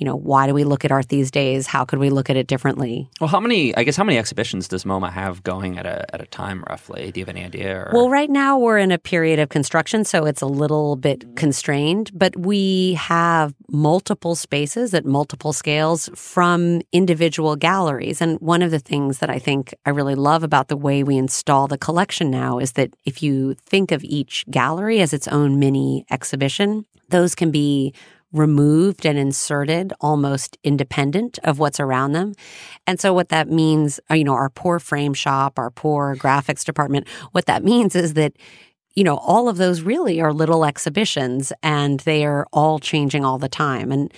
you know, why do we look at art these days? How could we look at it differently? Well, how many? I guess how many exhibitions does MoMA have going at a at a time roughly? Do you have any idea? Or? Well, right now we're in a period of construction, so it's a little bit constrained, but we have multiple spaces at multiple scales from individual galleries. And one of the things that I think I really love about the way we install the collection now is that if you think of each gallery as its own mini exhibition, those can be removed and inserted almost independent of what's around them. And so what that means, uh, you know, our poor frame shop, our poor graphics department, what that means is that you know, all of those really are little exhibitions and they are all changing all the time. And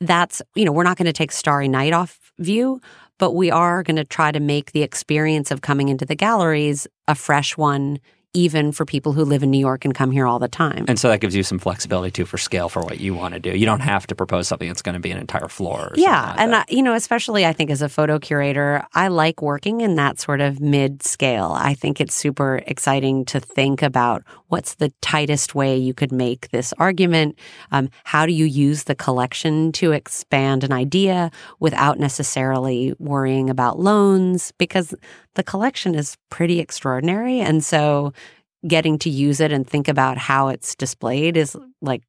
that's, you know, we're not going to take Starry Night off view, but we are going to try to make the experience of coming into the galleries a fresh one even for people who live in New York and come here all the time. And so that gives you some flexibility too for scale for what you want to do. You don't have to propose something that's going to be an entire floor. yeah, like and. I, you know, especially I think as a photo curator, I like working in that sort of mid scale. I think it's super exciting to think about what's the tightest way you could make this argument. Um, how do you use the collection to expand an idea without necessarily worrying about loans? Because the collection is pretty extraordinary, and so getting to use it and think about how it's displayed is like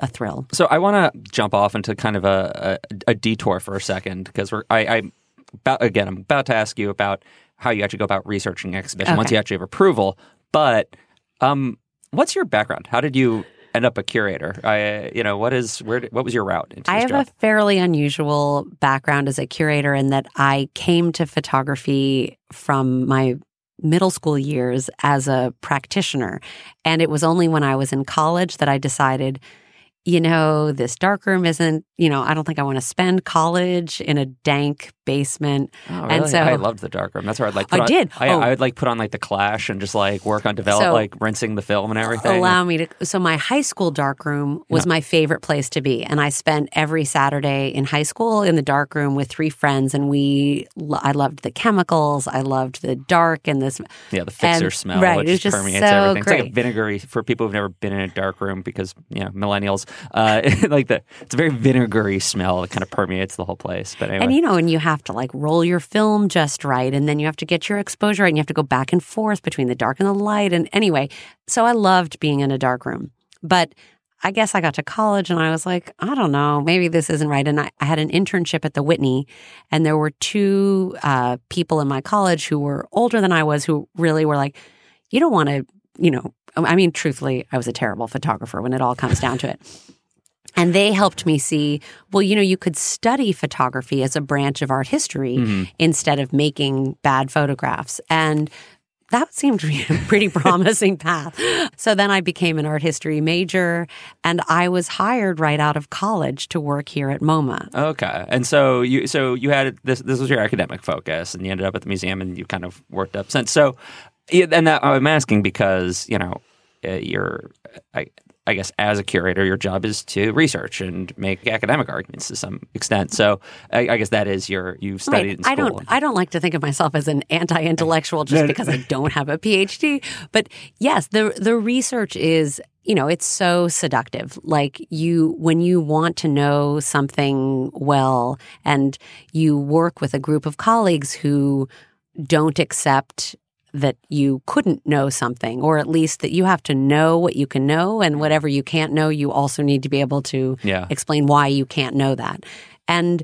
a thrill. So I want to jump off into kind of a, a, a detour for a second because we're I, I about again I'm about to ask you about how you actually go about researching exhibition once you actually have approval. But um, what's your background? How did you end up a curator? I you know what is where what was your route into I have job? a fairly unusual background as a curator in that I came to photography from my middle school years as a practitioner. And it was only when I was in college that I decided, you know, this darkroom isn't, you know, I don't think I want to spend college in a dank basement. Oh, and really? so- I loved the dark room. That's where I'd like. I Put on, did. I, Oh. I would like put on like the Clash and just like work on develop So- like rinsing the film and everything. Allow me to. So my high school dark room was my favorite place to be, and I spent every Saturday in high school in the dark room with three friends, and we. I loved the chemicals. I loved the dark and this. Yeah, the fixer And- smell, right, which it just permeates so everything. It's like a great. vinegary for people who've never been in a dark room because you know millennials. Uh, like the it's a very vinegary smell that kind of permeates the whole place. But anyway, And you know, and you have to like roll your film just right, and then you have to get your exposure right, and you have to go back and forth between the dark and the light. And anyway, so I loved being in a dark room, but. I guess I got to college and I was like, I don't know, maybe this isn't right. And I, I had an internship at the Whitney, and there were two uh, people in my college who were older than I was who really were like, you don't want to, you know, I mean, truthfully, I was a terrible photographer when it all comes down to it. And they helped me see, well, you know, you could study photography as a branch of art history instead of making bad photographs. And that seemed to be a pretty promising path. So then I became an art history major and I was hired right out of college to work here at MoMA. okay. And so you so you had this this was your academic focus, and you ended up at the museum, and you kind of worked up since. So, and that, I'm asking because you know uh, you're. I, I guess as a curator, your job is to research and make academic arguments to some extent. So I, I guess that is your you've studied in school. I don't. I don't like to think of myself as an anti-intellectual just because I don't have a PhD. But yes, the the research is. You know, it's so seductive. Like you, when you want to know something well, and you work with a group of colleagues who don't accept that you couldn't know something, or at least that you have to know what you can know, and whatever you can't know, you also need to be able to Yeah. explain why you can't know that. And,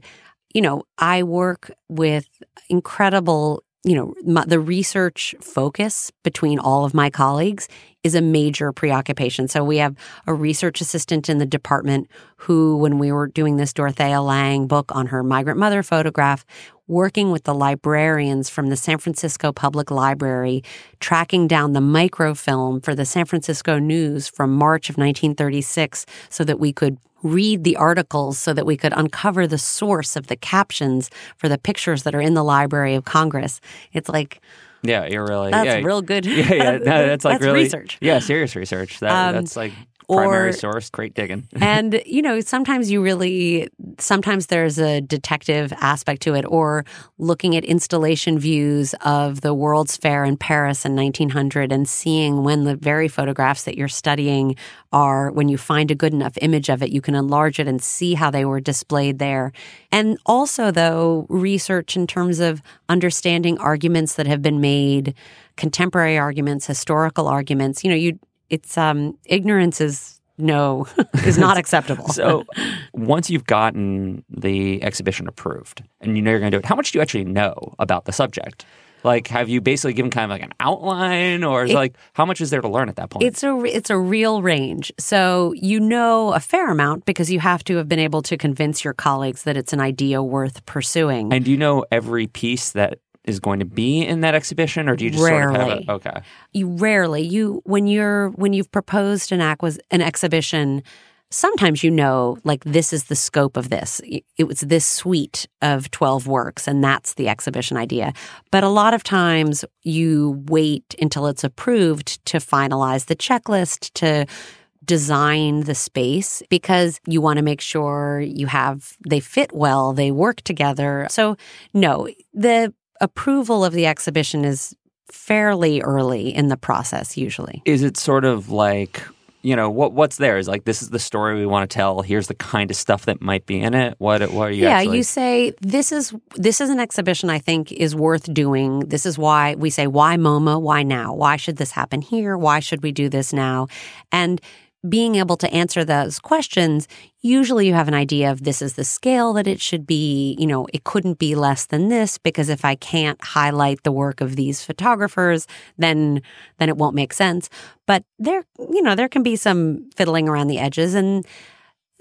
you know, I work with incredible, you know, my, the research focus between all of my colleagues is a major preoccupation. So we have a research assistant in the department who, when we were doing this Dorothea Lange book on her migrant mother photograph, working with the librarians from the San Francisco Public Library, tracking down the microfilm for the San Francisco News from March of 1936 so that we could read the articles so that we could uncover the source of the captions for the pictures that are in the Library of Congress. It's like, Yeah, you're really that's yeah, real good. Yeah, yeah, no, that's like really research. Yeah, serious research. That, Um, that's like primary or- source, great digging. and you know sometimes you really sometimes there's a detective aspect to it or looking at installation views of the world's fair in paris in 1900 and seeing when the very photographs that you're studying are when you find a good enough image of it you can enlarge it and see how they were displayed there and also though research in terms of understanding arguments that have been made contemporary arguments historical arguments you know you it's um ignorance is no is not acceptable. So once you've gotten the exhibition approved and you know you're going to do it, how much do you actually know about the subject? Like, have you basically given kind of like an outline, or It- like how much is there to learn at that point? it's a it's a real range. So you know a fair amount because you have to have been able to convince your colleagues that it's an idea worth pursuing. and do you know every piece that is going to be in that exhibition, or do you just sort of Rarely. have a okay? you rarely you when you're when you've proposed an acquis- an exhibition sometimes you know, like, this is the scope of this. It was this suite of 12 works, and that's the exhibition idea. But a lot of times you wait until it's approved to finalize the checklist, to design the space because you want to make sure you have they fit well, they work together. So, no, the approval of the exhibition is fairly early in the process usually. Is it sort of like you know what what's there? Is like this is the story we want to tell. Here's the kind of stuff that might be in it. What what are you yeah actually... you say this is this is an exhibition i think is worth doing. This is why we say why moma? Why now? Why should this happen here? Why should we do this now? And being able to answer those questions, usually you have an idea of this is the scale that it should be. You know, it couldn't be less than this because if I can't highlight the work of these photographers, then then it won't make sense. But there, you know, there can be some fiddling around the edges and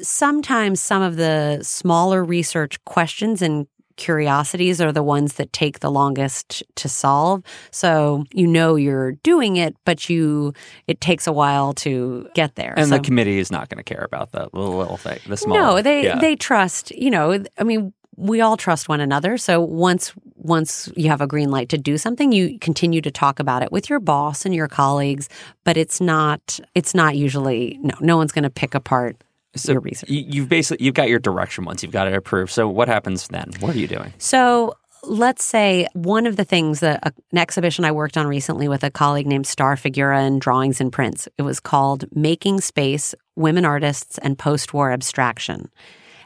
sometimes some of the smaller research questions and curiosities are the ones that take the longest to solve. So you know you're doing it, but you it takes a while to get there. And so, the committee is not going to care about the little, little thing, the small. No, they yeah. they trust. You know, I mean, we all trust one another. So once once you have a green light to do something, you continue to talk about it with your boss and your colleagues. But it's not it's not usually no no one's going to pick apart so your research. You've basically you've got your direction once you've got it approved. So what happens then? What are you doing? So let's say one of the things that an exhibition I worked on recently with a colleague named Starr Figura in Drawings and Prints. It was called Making Space: Women Artists and Post-War Abstraction.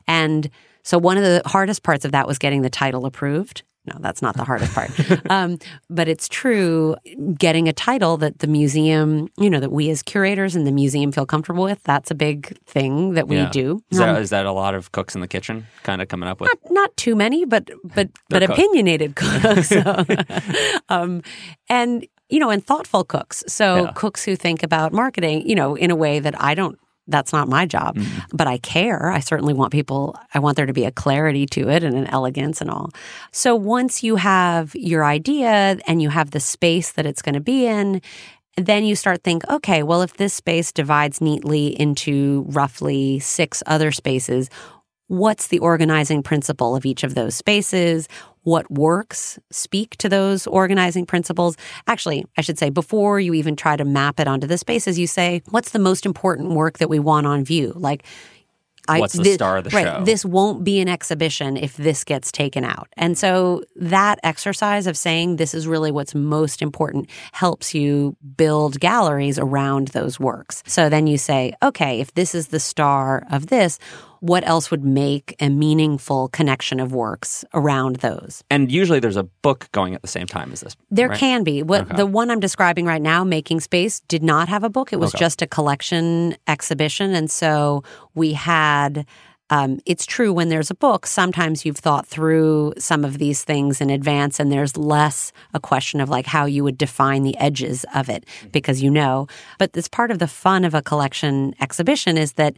And so one of the hardest parts of that was getting the title approved. No, that's not the hardest part. um, but it's true getting a title that the museum, you know, that we as curators and the museum feel comfortable with. That's a big thing that we Yeah. do. Is that, Um, is that a lot of cooks in the kitchen kind of coming up with? not not too many, but but but opinionated cooks, So, um, and you know, and thoughtful cooks. So Yeah. cooks who think about marketing, you know, in a way that I don't. That's not my job, Mm-hmm. but I care. I certainly want people. I want there to be a clarity to it and an elegance and all. So once you have your idea and you have the space that it's going to be in, then you start think okay well if this space divides neatly into roughly six other spaces what's the organizing principle of each of those spaces what works speak to those organizing principles actually i should say before you even try to map it onto the spaces you say what's the most important work that we want on view like I, What's the thi- star of the right, show? This won't be an exhibition if this gets taken out. And so that exercise of saying this is really what's most important helps you build galleries around those works. So then you say, okay, if this is the star of this, what else would make a meaningful connection of works around those? And usually there's a book going at the same time as this. There right? can be. What Okay. the one I'm describing right now, Making Space, did not have a book. It was Okay. just a collection exhibition, and so we had. Um, it's true when there's a book, sometimes you've thought through some of these things in advance, and there's less a question of like how you would define the edges of it because you know. But it's part of the fun of a collection exhibition is that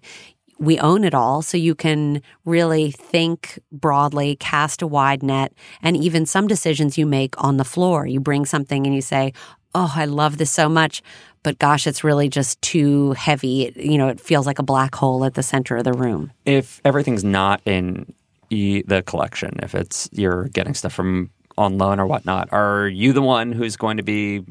we own it all. So you can really think broadly cast a wide net and even some decisions you make on the floor. You bring something and you say oh i love this so much but gosh it's really just too heavy. It- you know it feels like a black hole at the center of the room. If everything's not in e- the collection, if it's you're getting stuff from on loan or whatnot, are you the one who's going to be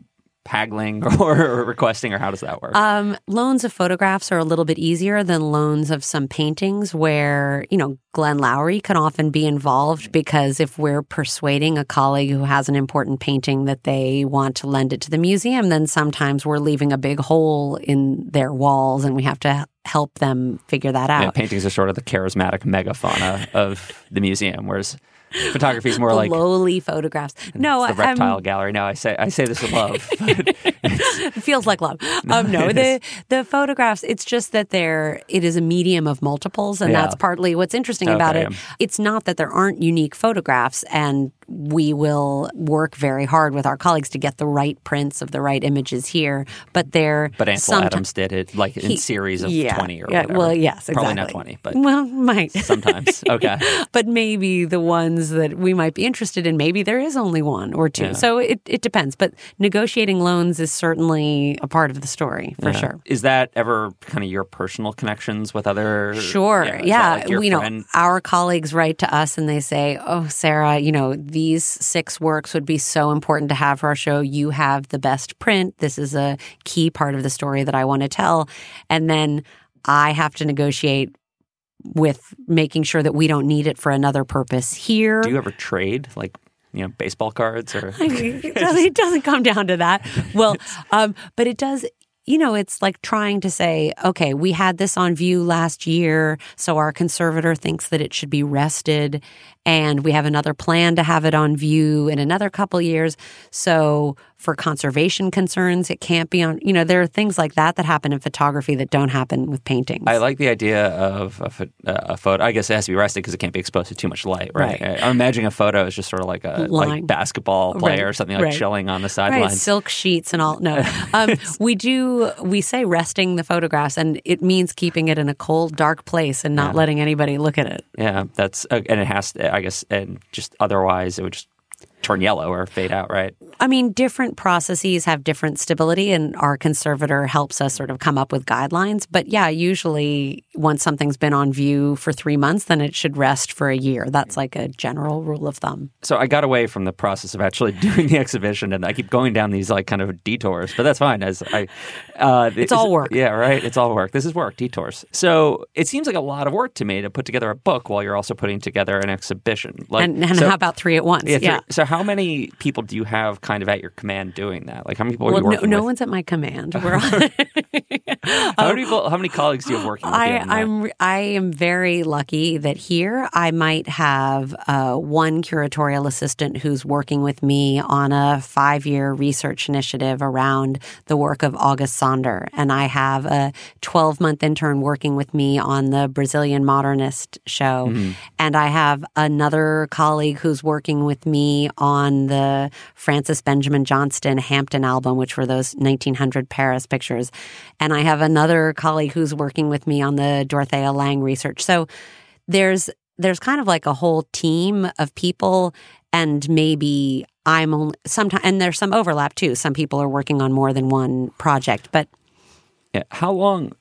haggling or requesting, or how does that work? Um, loans of photographs are a little bit easier than loans of some paintings where, you know, Glenn Lowry can often be involved because if we're persuading a colleague who has an important painting that they want to lend it to the museum, then sometimes we're leaving a big hole in their walls and we have to help them figure that yeah, out. paintings are sort of the charismatic megafauna of the museum, whereas photography is more like lowly photographs. No, the reptile gallery. No, I say I say this with love. it feels like love. Um, no, the the photographs. It's just that they're it is a medium of multiples, and Yeah. that's partly what's interesting about it. It's not that there aren't unique photographs, and we will work very hard with our colleagues to get the right prints of the right images here. But they're but Ansel someti- Adams did it like in He- series of yeah, twenty or yeah, whatever. Well, yes, probably not twenty, but well, might sometimes. Okay, but maybe the ones that we might be interested in. Maybe there is only one or two. Yeah. So it, it depends. But negotiating loans is certainly a part of the story for Yeah. sure. Is that ever kind of your personal connections with other? Sure. that Yeah. like you know, our colleagues write to us and they say, Oh, Sarah, you know, these six works would be so important to have for our show. You have the best print. This is a key part of the story that I want to tell. And then I have to negotiate with making sure that we don't need it for another purpose here. Do you ever trade like you know baseball cards or? it doesn't, it doesn't come down to that. Well, um, but it does. You know, it's like trying to say, okay, we had this on view last year, so our conservator thinks that it should be rested, and we have another plan to have it on view in another couple years. So, for conservation concerns, it can't be on. You know, there are things like that that happen in photography that don't happen with paintings. I like the idea of a, uh, a photo. I guess it has to be rested because it can't be exposed to too much light, right? Right. I'm imagining a photo is just sort of like a like basketball player Right, or something like right. chilling on the Right, silk sheets and all. No, um, we do. We say resting the photographs, and it means keeping it in a cold, dark place and not letting anybody look at it. yeah, that's uh, and it has. To, I guess, and just otherwise it would just turn yellow or fade out, right? I mean, different processes have different stability, and our conservator helps us sort of come up with guidelines. But yeah, usually once something's been on view for three months, then it should rest for a year. That's like a general rule of thumb. So I got away from the process of actually doing the exhibition, and I keep going down these like kind of detours. But that's fine. As I, uh, It's all work. Yeah, right. It's all work. This is work. Detours. So it seems like a lot of work to me to put together a book while you're also putting together an exhibition. Like, and and so- how about three at once? Yeah, three- yeah. So how many people do you have kind of at your command doing that? Like how many people are Well, you no, working no with? one's at my command. We're all, how many people? How many colleagues do you have working with you? I? I'm I am very lucky that here I might have uh, one curatorial assistant who's working with me on a five year research initiative around the work of August Sander, and I have a 12 month intern working with me on the Brazilian Modernist show, Mm-hmm. and I have another colleague who's working with me on the Frances Benjamin Johnston Hampton album, which were those 1900 Paris pictures. And I have another colleague who's working with me on the Dorothea Lange research. So there's there's kind of like a whole team of people and maybe I'm only sometimes and there's some overlap too. Some people are working on more than one project, but Yeah. How long?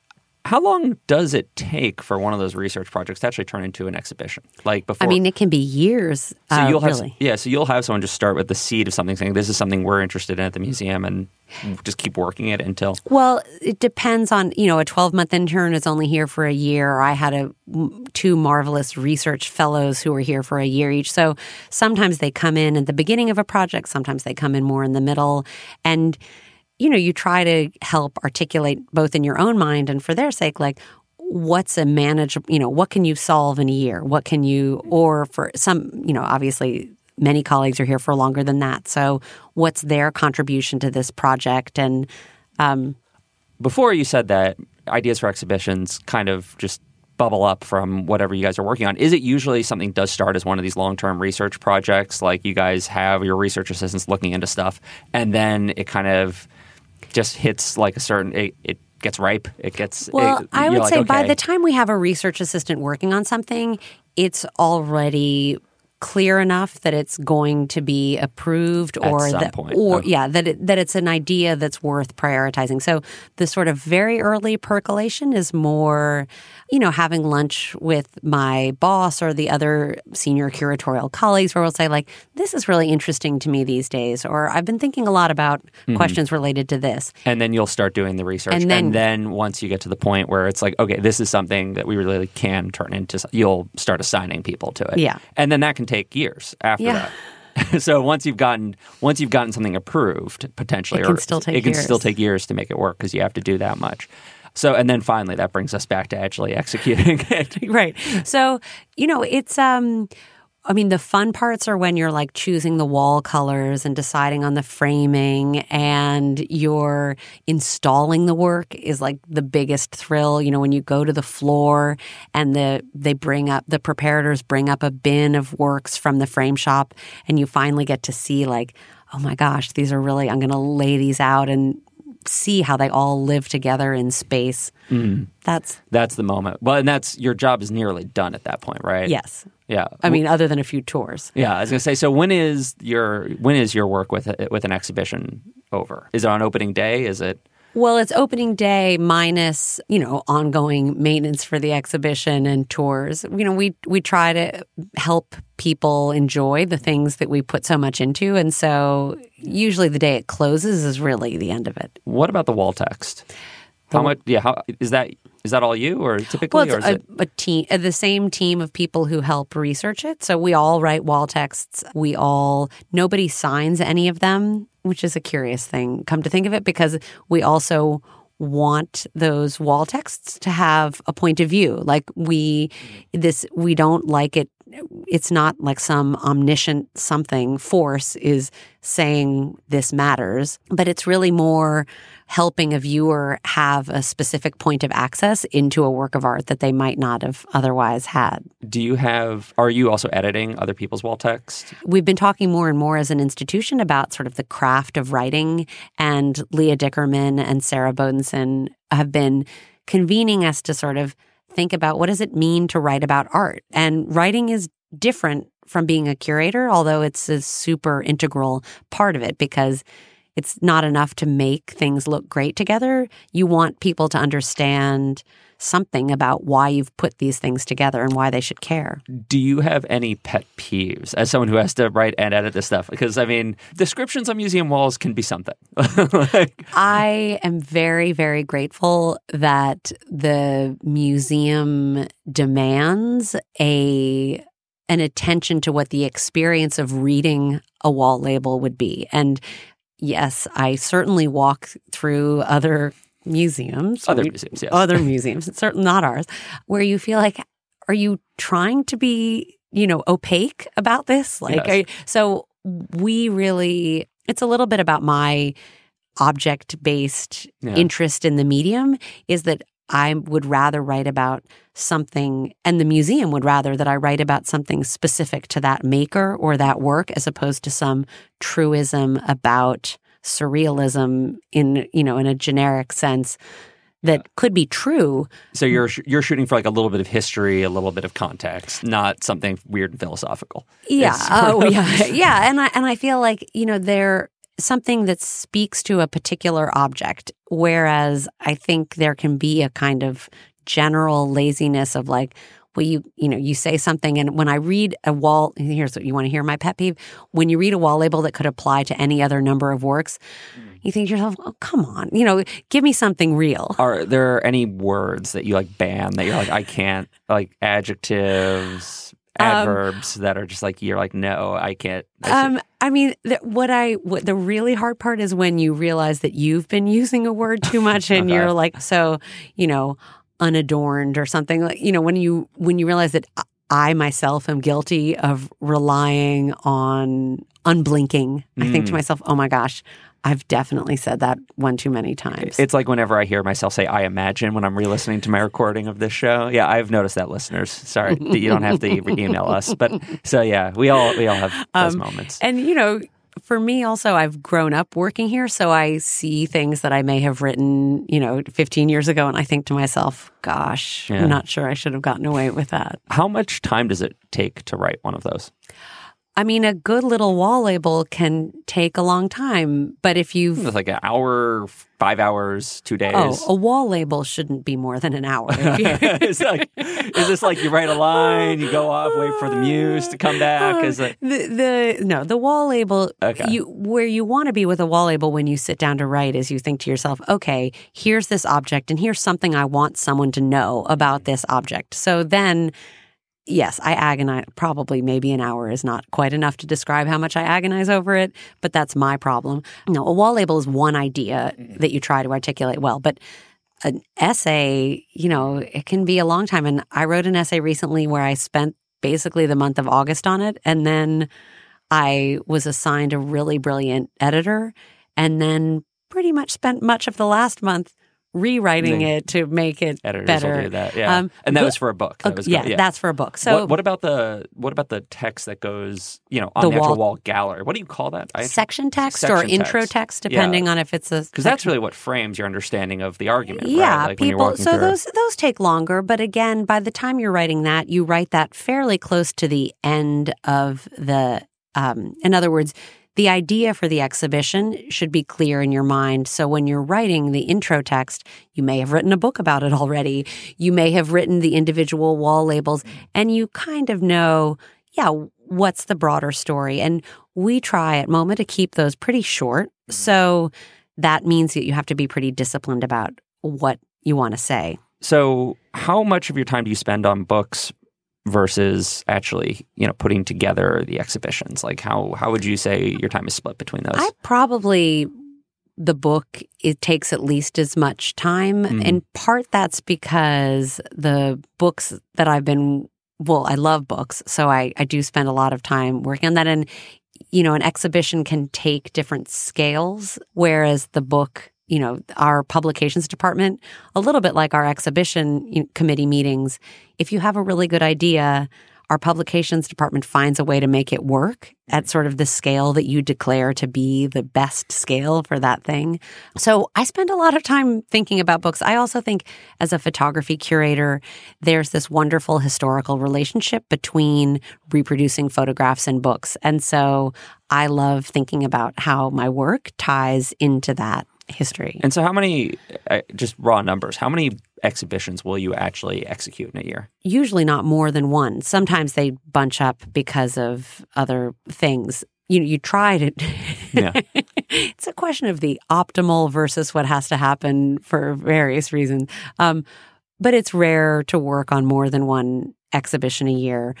How long does it take for one of those research projects to actually turn into an exhibition? Like before, I mean it can be years. so uh, you'll have really. yeah. So you'll have someone just start with the seed of something, saying this is something we're interested in at the museum, and just keep working it until. Well, it depends on, you know, a 12 month intern is only here for a year. I had a two marvelous research fellows who were here for a year each. So sometimes they come in at the beginning of a project, sometimes they come in more in the middle. And, you know, you try to help articulate both in your own mind and for their sake, like, what's a manageable, you know, what can you solve in a year? What can you, or for some, you know, obviously many colleagues are here for longer than that. So what's their contribution to this project? And, um, Before you said that ideas for exhibitions kind of just bubble up from whatever you guys are working on. Is it usually something does start as one of these long term research projects? Like you guys have your research assistants looking into stuff, and then it kind of just hits like a certain. It, it gets ripe. It gets. Well, it- I would like, say by the time we have a research assistant working on something, it's already clear enough that it's going to be approved or that point, or okay. yeah that it, that it's an idea that's worth prioritizing. So the sort of very early percolation is more you know having lunch with my boss or the other senior curatorial colleagues where we'll say like this is really interesting to me these days or I've been thinking a lot about Mm-hmm. questions related to this. and then you'll start doing the research, And then- once you get to the point where it's like, okay, this is something that we really can turn into, you'll start assigning people to it. Yeah. and then that can take years after Yeah. that. so once you've gotten once you've gotten something approved, potentially, It can or still take it can years. still take years to make it work because you have to do that much. So and then finally, that brings us back to actually executing it. right. So, you know, it's um I mean the fun parts are when you're like choosing the wall colors and deciding on the framing and you're installing the work is like the biggest thrill, you know, when you go to the floor and the they bring up the preparators bring up a bin of works from the frame shop and you finally get to see like, oh my gosh, these are really I'm going to lay these out and see how they all live together in space. Mm. That's That's the moment. Well, and that's your job is nearly done at that point, right? yes. Yeah. I mean, other than a few tours. Yeah, I was gonna say. So when is your when is your work with a, with an exhibition over? Is it on opening day? Is it? Well, it's opening day minus, you know, ongoing maintenance for the exhibition and tours. You know, we we try to help people enjoy the things that we put so much into, and so usually the day it closes is really the end of it. What about the wall text? How much? Yeah, how is that? Is that all you, or typically, Well, or is a, it? a team, uh, the same team of people who help research it. So we all write wall texts. We all nobody signs any of them, which is a curious thing. Come to think of it, because we also want those wall texts to have a point of view. Like we, this we don't like it. It's not like some omniscient something force is saying this matters, but it's really more helping a viewer have a specific point of access into a work of art that they might not have otherwise had. Do you have? Are you also editing other people's wall text? We've been talking more and more as an institution about sort of the craft of writing, and Leah Dickerman and Sarah Bodenson have been convening us to sort of think about what does it mean to write about art. And writing is different from being a curator, although it's a super integral part of it because it's not enough to make things look great together. You want people to understand something about why you've put these things together and why they should care. Do you have any pet peeves as someone who has to write and edit this stuff? Because I mean, descriptions on museum walls can be something. like, I am very, very grateful that the museum demands a an attention to what the experience of reading a wall label would be. And yes, I certainly walk through other museums. Other We- museums, yes. Other museums, it's certainly not ours, where you feel like, are you trying to be, you know, opaque about this? Like, Yes. are you- so we really, it's a little bit about my object based Yeah. interest in the medium is that I would rather write about something, and the museum would rather that I write about something specific to that maker or that work as opposed to some truism about surrealism in, you know, in a generic sense that could be true. so you're sh- you're shooting for like a little bit of history, a little bit of context, not something weird and philosophical. Yeah. Oh, of- yeah. Yeah. And I and I feel like, you know, they're something that speaks to a particular object. Whereas I think there can be a kind of general laziness of like, well, you you know, you say something and when I read a wall here's what you want to hear my pet peeve. When you read a wall label that could apply to any other number of works, you think to yourself, oh come on, you know, give me something real. Are there any words that you like ban that you're like I can't like adjectives, Um, adverbs that are just like you're like no, I can't. I Um, I mean, the, what I what the really hard part is when you realize that you've been using a word too much, and Okay. you're like, so you know, unadorned or something like you know when you when you realize that I myself am guilty of relying on unblinking. I think to Mm. myself, oh my gosh, I've definitely said that one too many times. It's like whenever I hear myself say "I imagine" when I'm re-listening to my recording of this show. Yeah, I've noticed that, listeners. Sorry, you don't have to email us, but so yeah, we all we all have those Um, moments. And you know, for me also, I've grown up working here, so I see things that I may have written, you know, 15 years ago, and I think to myself, "Gosh, Yeah. I'm not sure I should have gotten away with that." How much time does it take to write one of those? I mean, a good little wall label can take a long time, but if you've It's like an hour, five hours, two oh, days. oh, a wall label shouldn't be more than an hour. Is, like, is this like you write a line, you go off, wait for the muse to come back? Oh, is it? the the no the wall label Okay. you where you want to be with a wall label when you sit down to write is you think to yourself okay here's this object and here's something i want someone to know about this object so then yes i agonize probably maybe an hour is not quite enough to describe how much i agonize over it but that's my problem no a wall label is one idea mm-hmm. that you try to articulate well but an essay, you know, it can be a long time. And I wrote an essay recently where I spent basically the month of August on it. And then I was assigned a really brilliant editor and then pretty much spent much of the last month rewriting it to make it Editors better. will do that. Yeah, Um, and that but- was for a book. That was yeah, good. that's for a book. So what, what about the what about the text that goes you know on The the, actual wall- wall gallery? What do you call that? I- section text or section intro text. text, Yeah. depending on if it's a because that's really what frames your understanding of the argument. yeah right? like people so through. those those take longer but again by the time you're writing that you write that fairly close to the end of the um, in other words the idea for the exhibition should be clear in your mind. So when you're writing the intro text you may have written a book about it already. You may have written the individual wall labels and you kind of know yeah what's the broader story. And we try at moma to keep those pretty short. So that means that you have to be pretty disciplined about what you want to say. So, how much of your time do you spend on books versus actually, you know, putting together the exhibitions? Like, how how would you say your time is split between those? I probably the book it takes at least as much time. Mhm. In part that's because the books that I've been well, I love books, so I, I do spend a lot of time working on that. And you know, an exhibition can take different scales, whereas the book, you know, our publications department, a little bit like our exhibition committee meetings, if you have a really good idea, our publications department finds a way to make it work at sort of the scale that you declare to be the best scale for that thing. So I spend a lot of time thinking about books. I also think as a photography curator, there's this wonderful historical relationship between reproducing photographs and books. And so I love thinking about how my work ties into that history. and so, how many, uh, just raw numbers, how many exhibitions will you actually execute in a year? usually not more than one. Sometimes they bunch up because of other things. You you try to. Yeah. it's a question of the optimal versus what has to happen for various reasons. Um, but it's rare to work on more than one exhibition a year.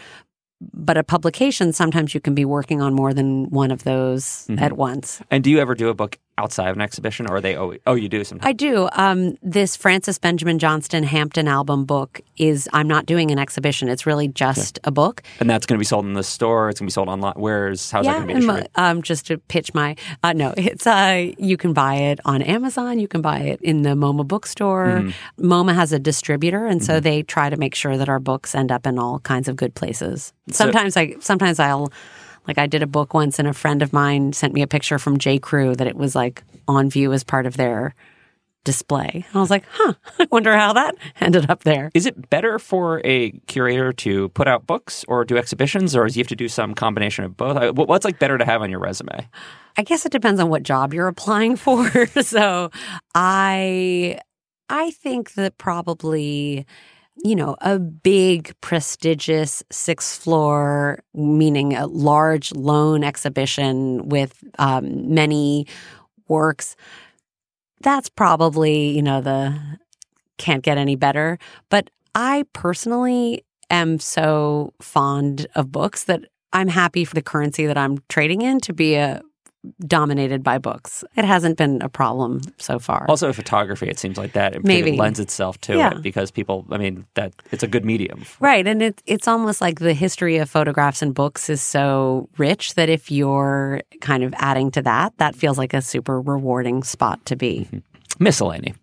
But a publication, sometimes you can be working on more than one of those Mhm. at once. And do you ever do a book outside of an exhibition, or are they always? Oh, you do sometimes. I do. Um, this Frances Benjamin Johnston Hampton album book is, I'm not doing an exhibition. It's really just a book. and that's going to be sold in the store. It's going to be sold online. Where's how's that going to be distributed? um, just to pitch my uh, no, it's uh, you can buy it on Amazon. You can buy it in the MoMA bookstore. Mm-hmm. MoMA has a distributor, and so they try to make sure that our books end up in all kinds of good places. So- Sometimes I sometimes I'll like I did a book once, and a friend of mine sent me a picture from J. Crew that it was like on view as part of their display. And I was like, huh, I wonder how that ended up there. Is it better for a curator to put out books or do exhibitions, or do you have to do some combination of both? Uh, what's like better to have on your resume? I guess it depends on what job you're applying for. so I I think that probably you know, a big prestigious sixth floor, meaning a large loan exhibition with um, many works. That's probably, you know, the can't get any better. But I personally am so fond of books that I'm happy for the currency that I'm trading in to be a dominated by books. It hasn't been a problem so far. Also, photography, it seems like that. It Maybe. lends itself to Yeah. it because people, I mean, that it's a good medium. Right. And it, it's almost like the history of photographs and books is so rich that if you're kind of adding to that, that feels like a super rewarding spot to be. Mm-hmm. Miscellany.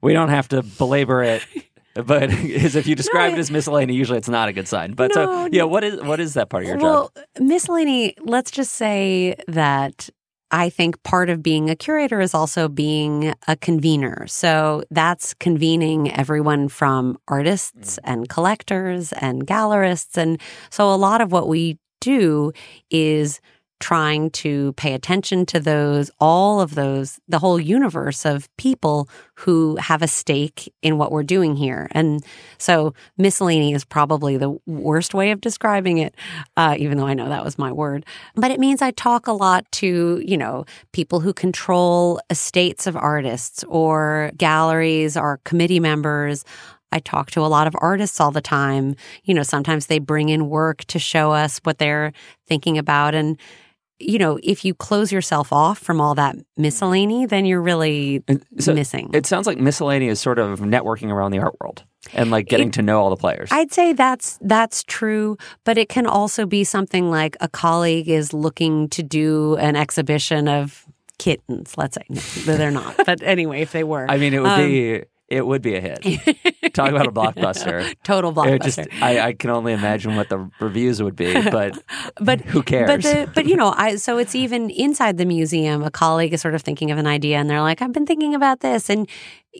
We don't have to belabor it. But as if you describe it as miscellany, usually it's not a good sign. But uh, No, so, yeah, what is what is that part of your well, job? Well, miscellany, let's just say that I think part of being a curator is also being a convener. So that's convening everyone from artists mm. and collectors and gallerists. And so a lot of what we do is trying to pay attention to those, all of those, the whole universe of people who have a stake in what we're doing here. And so miscellany is probably the worst way of describing it, uh, even though I know that was my word. But it means I talk a lot to, you know, people who control estates of artists or galleries or committee members. I talk to a lot of artists all the time. You know, sometimes they bring in work to show us what they're thinking about. And, you know, if you close yourself off from all that miscellany, then you're really so missing. It sounds like miscellany is sort of networking around the art world and like getting It- to know all the players. I'd say that's that's true, but it can also be something like a colleague is looking to do an exhibition of kittens. Let's say no, they're not. But anyway, if they were, I mean, it would Um, be it would be a hit. Talk about a blockbuster. total blockbuster. just I, I can only imagine what the reviews would be, but but who cares? But the, but you know, I so it's even inside the museum. A colleague is sort of thinking of an idea, and they're like, "I've been thinking about this," and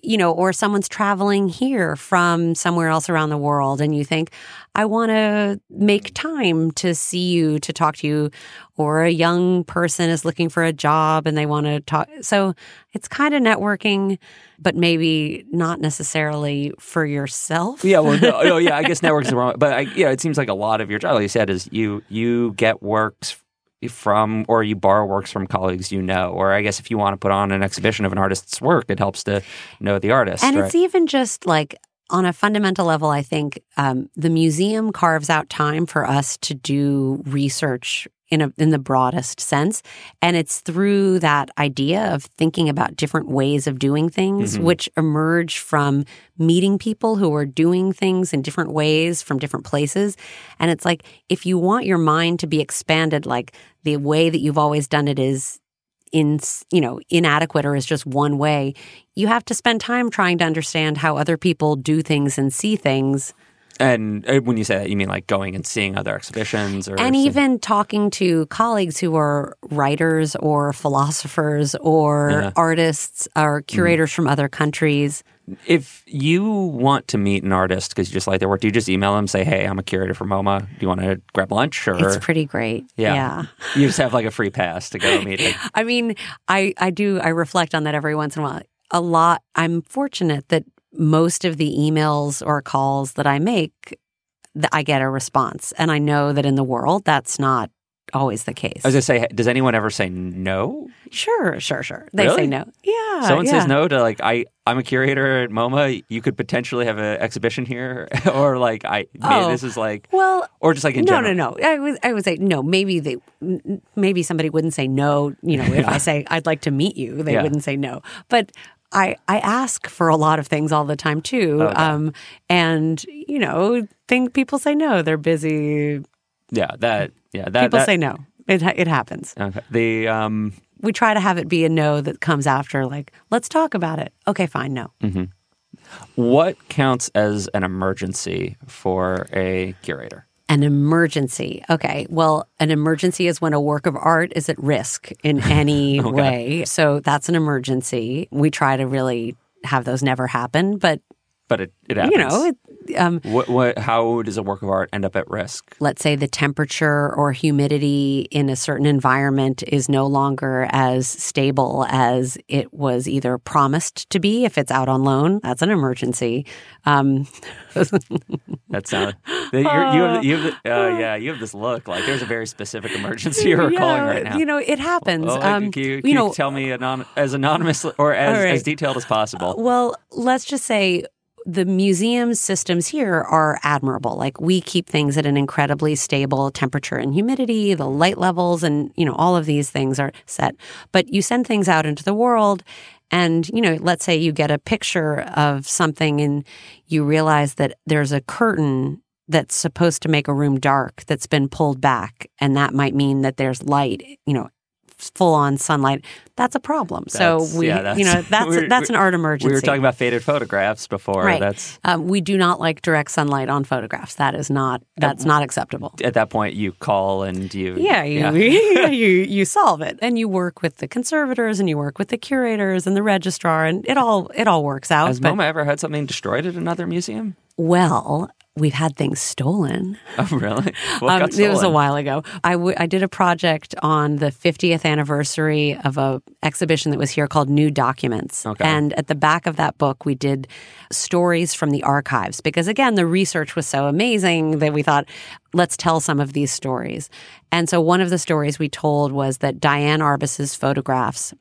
you know, or someone's traveling here from somewhere else around the world, and you think, "I want to make time to see you, to talk to you," or a young person is looking for a job and they want to talk. So it's kind of networking, but maybe not necessarily for yourself. Yeah, well, no, no, yeah, I guess networks are wrong, but I, yeah, it seems like a lot of your job, like you said, is you you get works from or you borrow works from colleagues you know, or I guess if you want to put on an exhibition of an artist's work, it helps to know the artist. And right? it's even just like on a fundamental level, I think um, the museum carves out time for us to do research in a, in the broadest sense, and it's through that idea of thinking about different ways of doing things, Mhm. which emerge from meeting people who are doing things in different ways from different places. And it's like if you want your mind to be expanded, like the way that you've always done it is in you know inadequate or is just one way you have to spend time trying to understand how other people do things and see things. And uh, when you say that, you mean like going and seeing other exhibitions, or and even talking to colleagues who are writers or philosophers or Yeah. artists or curators from other countries if you want to meet an artist because you just like their work, do you just email them, say, "Hey, I'm a curator for MoMA. Do you want to grab lunch?" Or it's pretty great Yeah. yeah. you just have like a free pass to go meet. Like, I mean, I I do I reflect on that every once in a while. A lot. I'm fortunate that most of the emails or calls that I make, I get a response, and I know that in the world that's not always the case. I was gonna say, does anyone ever say no? sure, sure, sure. They Really? say no. Yeah. Someone yeah. says no to like I I'm a curator at MoMA. You could potentially have an exhibition here, or like I Oh. this is like, Well, or just like in no, general. no, no. No. I would, I would say no. Maybe they, maybe somebody wouldn't say no. You know, if I say I'd like to meet you, they Yeah. wouldn't say no. But I, I ask for a lot of things all the time too. Okay. Um, and you know, think people say no. They're busy. Yeah, that yeah that people that, say no. It it happens. Okay. The um We try to have it be a no that comes after. Like, let's talk about it. Okay, fine. No. what counts as an emergency for a curator? An emergency. Okay. Well, an emergency is when a work of art is at risk in any way. So that's an emergency. We try to really have those never happen, but But it, it happens. you know, it, um, what what how does a work of art end up at risk? let's say the temperature or humidity in a certain environment is no longer as stable as it was either promised to be if it's out on loan. That's an emergency. Um, That sound you're, you have you have the, uh, yeah you have this look like there's a very specific emergency you're yeah, calling right now. You know, it happens. Oh, um, can you, can you know, tell me anon- as anonymous or as, right. as detailed as possible? Well, let's just say the museum systems here are admirable. Like we keep things at an incredibly stable temperature and humidity, the light levels, and you know all of these things are set. But you send things out into the world, and you know, let's say you get a picture of something, and you realize that there's a curtain that's supposed to make a room dark that's been pulled back, and that might mean that there's light. You know. Full on sunlight. That's a problem. That's- so we, yeah, you know, that's we were- that's an art emergency. We were talking about faded photographs before. Right. That's Um, we do not like direct sunlight on photographs. That is not that's not acceptable. at that point you call and you Yeah, you, you you solve it, and you work with the conservators, and you work with the curators and the registrar, and it all it all works out. Has but MoMA ever had something destroyed at another museum? well, we've had things stolen. Oh, really? What Um, it was a while ago. I, w- I did a project on the 50th anniversary of a exhibition that was here called New Documents. Okay. And at the back of that book, we did stories from the archives because, again, the research was so amazing that we thought, let's tell some of these stories. And so one of the stories we told was that Diane Arbus's photographs,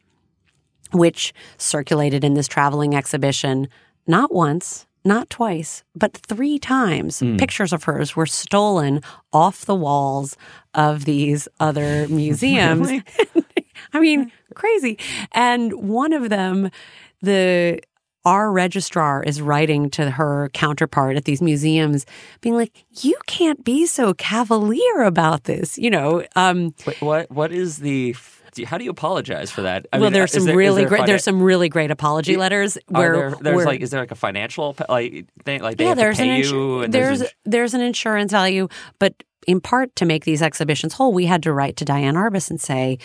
which circulated in this traveling exhibition, not once, not twice, but three times. Pictures of hers were stolen off the walls of these other museums. I mean, crazy. And one of them, the our registrar is writing to her counterpart at these museums, being like, "You can't be so cavalier about this," you know. Um, Wait, what? What is the do you- how do you apologize for that? I well, mean, there's some there- really there great. finan- There's some really great apology letters where there, there's where- like is there like a financial like thing like they yeah, have there's to pay an insu- you and there's ins- there's an insurance value, but in part to make these exhibitions whole, we had to write to Diane Arbus and say,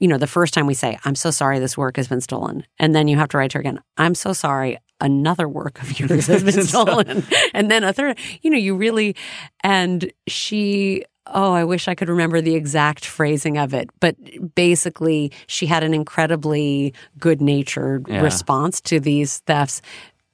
you know, the first time we say, "I'm so sorry, this work has been stolen," and then you have to write to her again, "I'm so sorry, another work of yours has been stolen," and then a third. You know, you really, and she. Oh, I wish I could remember the exact phrasing of it. But basically, she had an incredibly good natured Yeah. response to these thefts,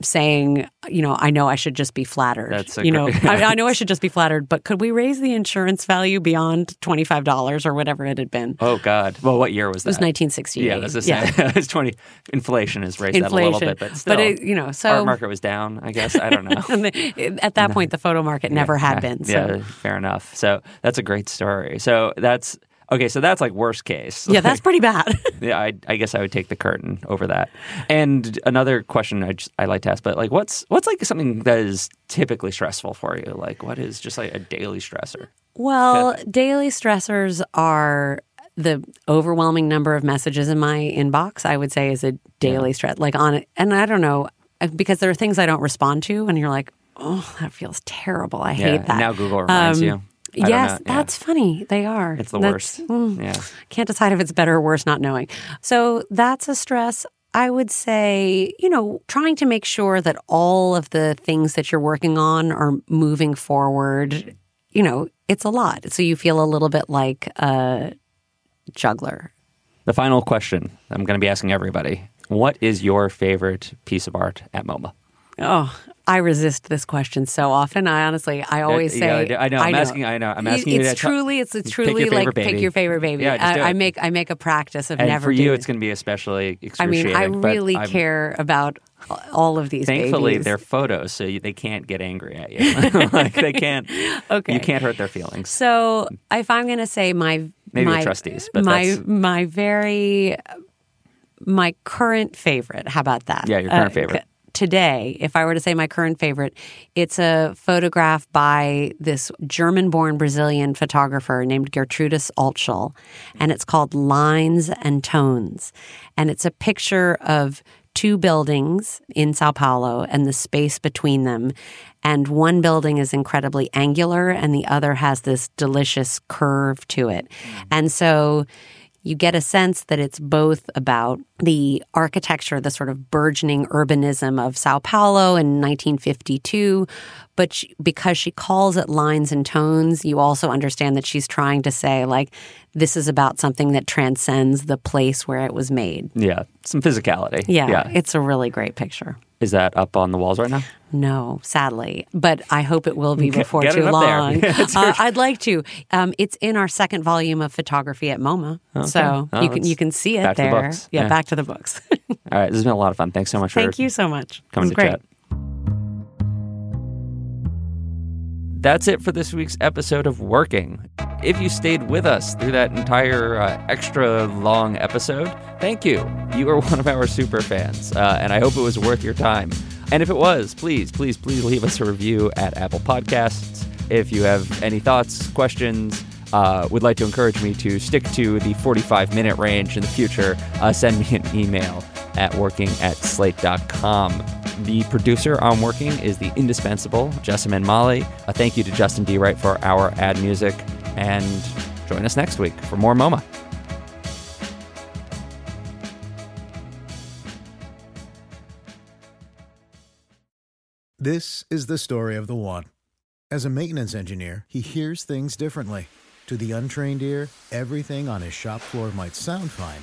saying, you know, I know I should just be flattered. That's a you know, great- I, I know I should just be flattered, but could we raise the insurance value beyond $25 or whatever it had been? Oh God! Well, what year was that? It was 1968. Yeah, that's the same. Yeah. it's twenty. Inflation has raised that a little bit, but still, it, you know, so art market was down. I guess I don't know. at that point, the photo market never had been. So. Yeah, fair enough. So that's a great story. So that's okay. So that's like worst case. Yeah, that's pretty bad. yeah, I, I guess I would take the curtain over that. And another question I just I like to ask, but like, what's what's like something that is typically stressful for you? Like, what is just like a daily stressor? Well, daily stressors are the overwhelming number of messages in my inbox. I would say is a daily stress. Like on it, and I don't know because there are things I don't respond to, and you're like, oh, that feels terrible. I Yeah, hate that. now Google reminds Um, you. I Yes, yeah. that's funny. They are. It's the That's- worst. mm, Yeah. Can't decide if it's better or worse not knowing. So that's a stress. I would say, you know, trying to make sure that all of the things that you're working on are moving forward. You know, it's a lot. So you feel a little bit like a juggler. The final question I'm going to be asking everybody: What is your favorite piece of art at MoMA? Oh, I resist this question so often. I honestly, I always say, do- I know, I'm asking- I know, I'm asking you It's to truly, it's, it's truly your like favorite pick your favorite baby. Yeah, I, I make, I make a practice of And never for you, doing it's going to be especially I mean. I really care about all of these. Thankfully, babies. they're photos, so you, they can't get angry at you. like they can't. Okay. You can't hurt their feelings. So if I'm going to say my Maybe my trustees, but my that's- my very my current favorite. How about that? Yeah, your current uh, favorite. Today, if I were to say my current favorite, it's a photograph by this German born Brazilian photographer named Gertrudes Altschul, and it's called Lines and Tones. And it's a picture of two buildings in Sao Paulo and the space between them. And one building is incredibly angular, and the other has this delicious curve to it. And so you get a sense that it's both about the architecture, the sort of burgeoning urbanism of Sao Paulo in 1952, but she, because she calls it lines and tones, you also understand that she's trying to say, like, this is about something that transcends the place where it was made. Yeah, some physicality. Yeah, yeah. it's a really great picture. Is that up on the walls right now? No, sadly, but I hope it will be before get it too long. Uh, I'd like to. Um, it's in our second volume of photography at MoMA, so Oh, you can you can see it back to the there. books. Yeah, Yeah. back to the books. All right, this has been a lot of fun. Thanks so much for Thank you so much. coming to great. chat. That's it for this week's episode of Working. If you stayed with us through that entire uh, extra long episode, thank you. You are one of our super fans, uh, and I hope it was worth your time. And if it was, please, please, please leave us a review at Apple Podcasts. If you have any thoughts, questions, uh, would like to encourage me to stick to the 45 minute range in the future, uh, send me an email at working at slate.com. The producer on Working is the indispensable Jessamine Molli. A thank you to Justin D. Wright for our ad music, and join us next week for more MoMA. This is the story of the one. As a maintenance engineer, he hears things differently. To the untrained ear, everything on his shop floor might sound fine,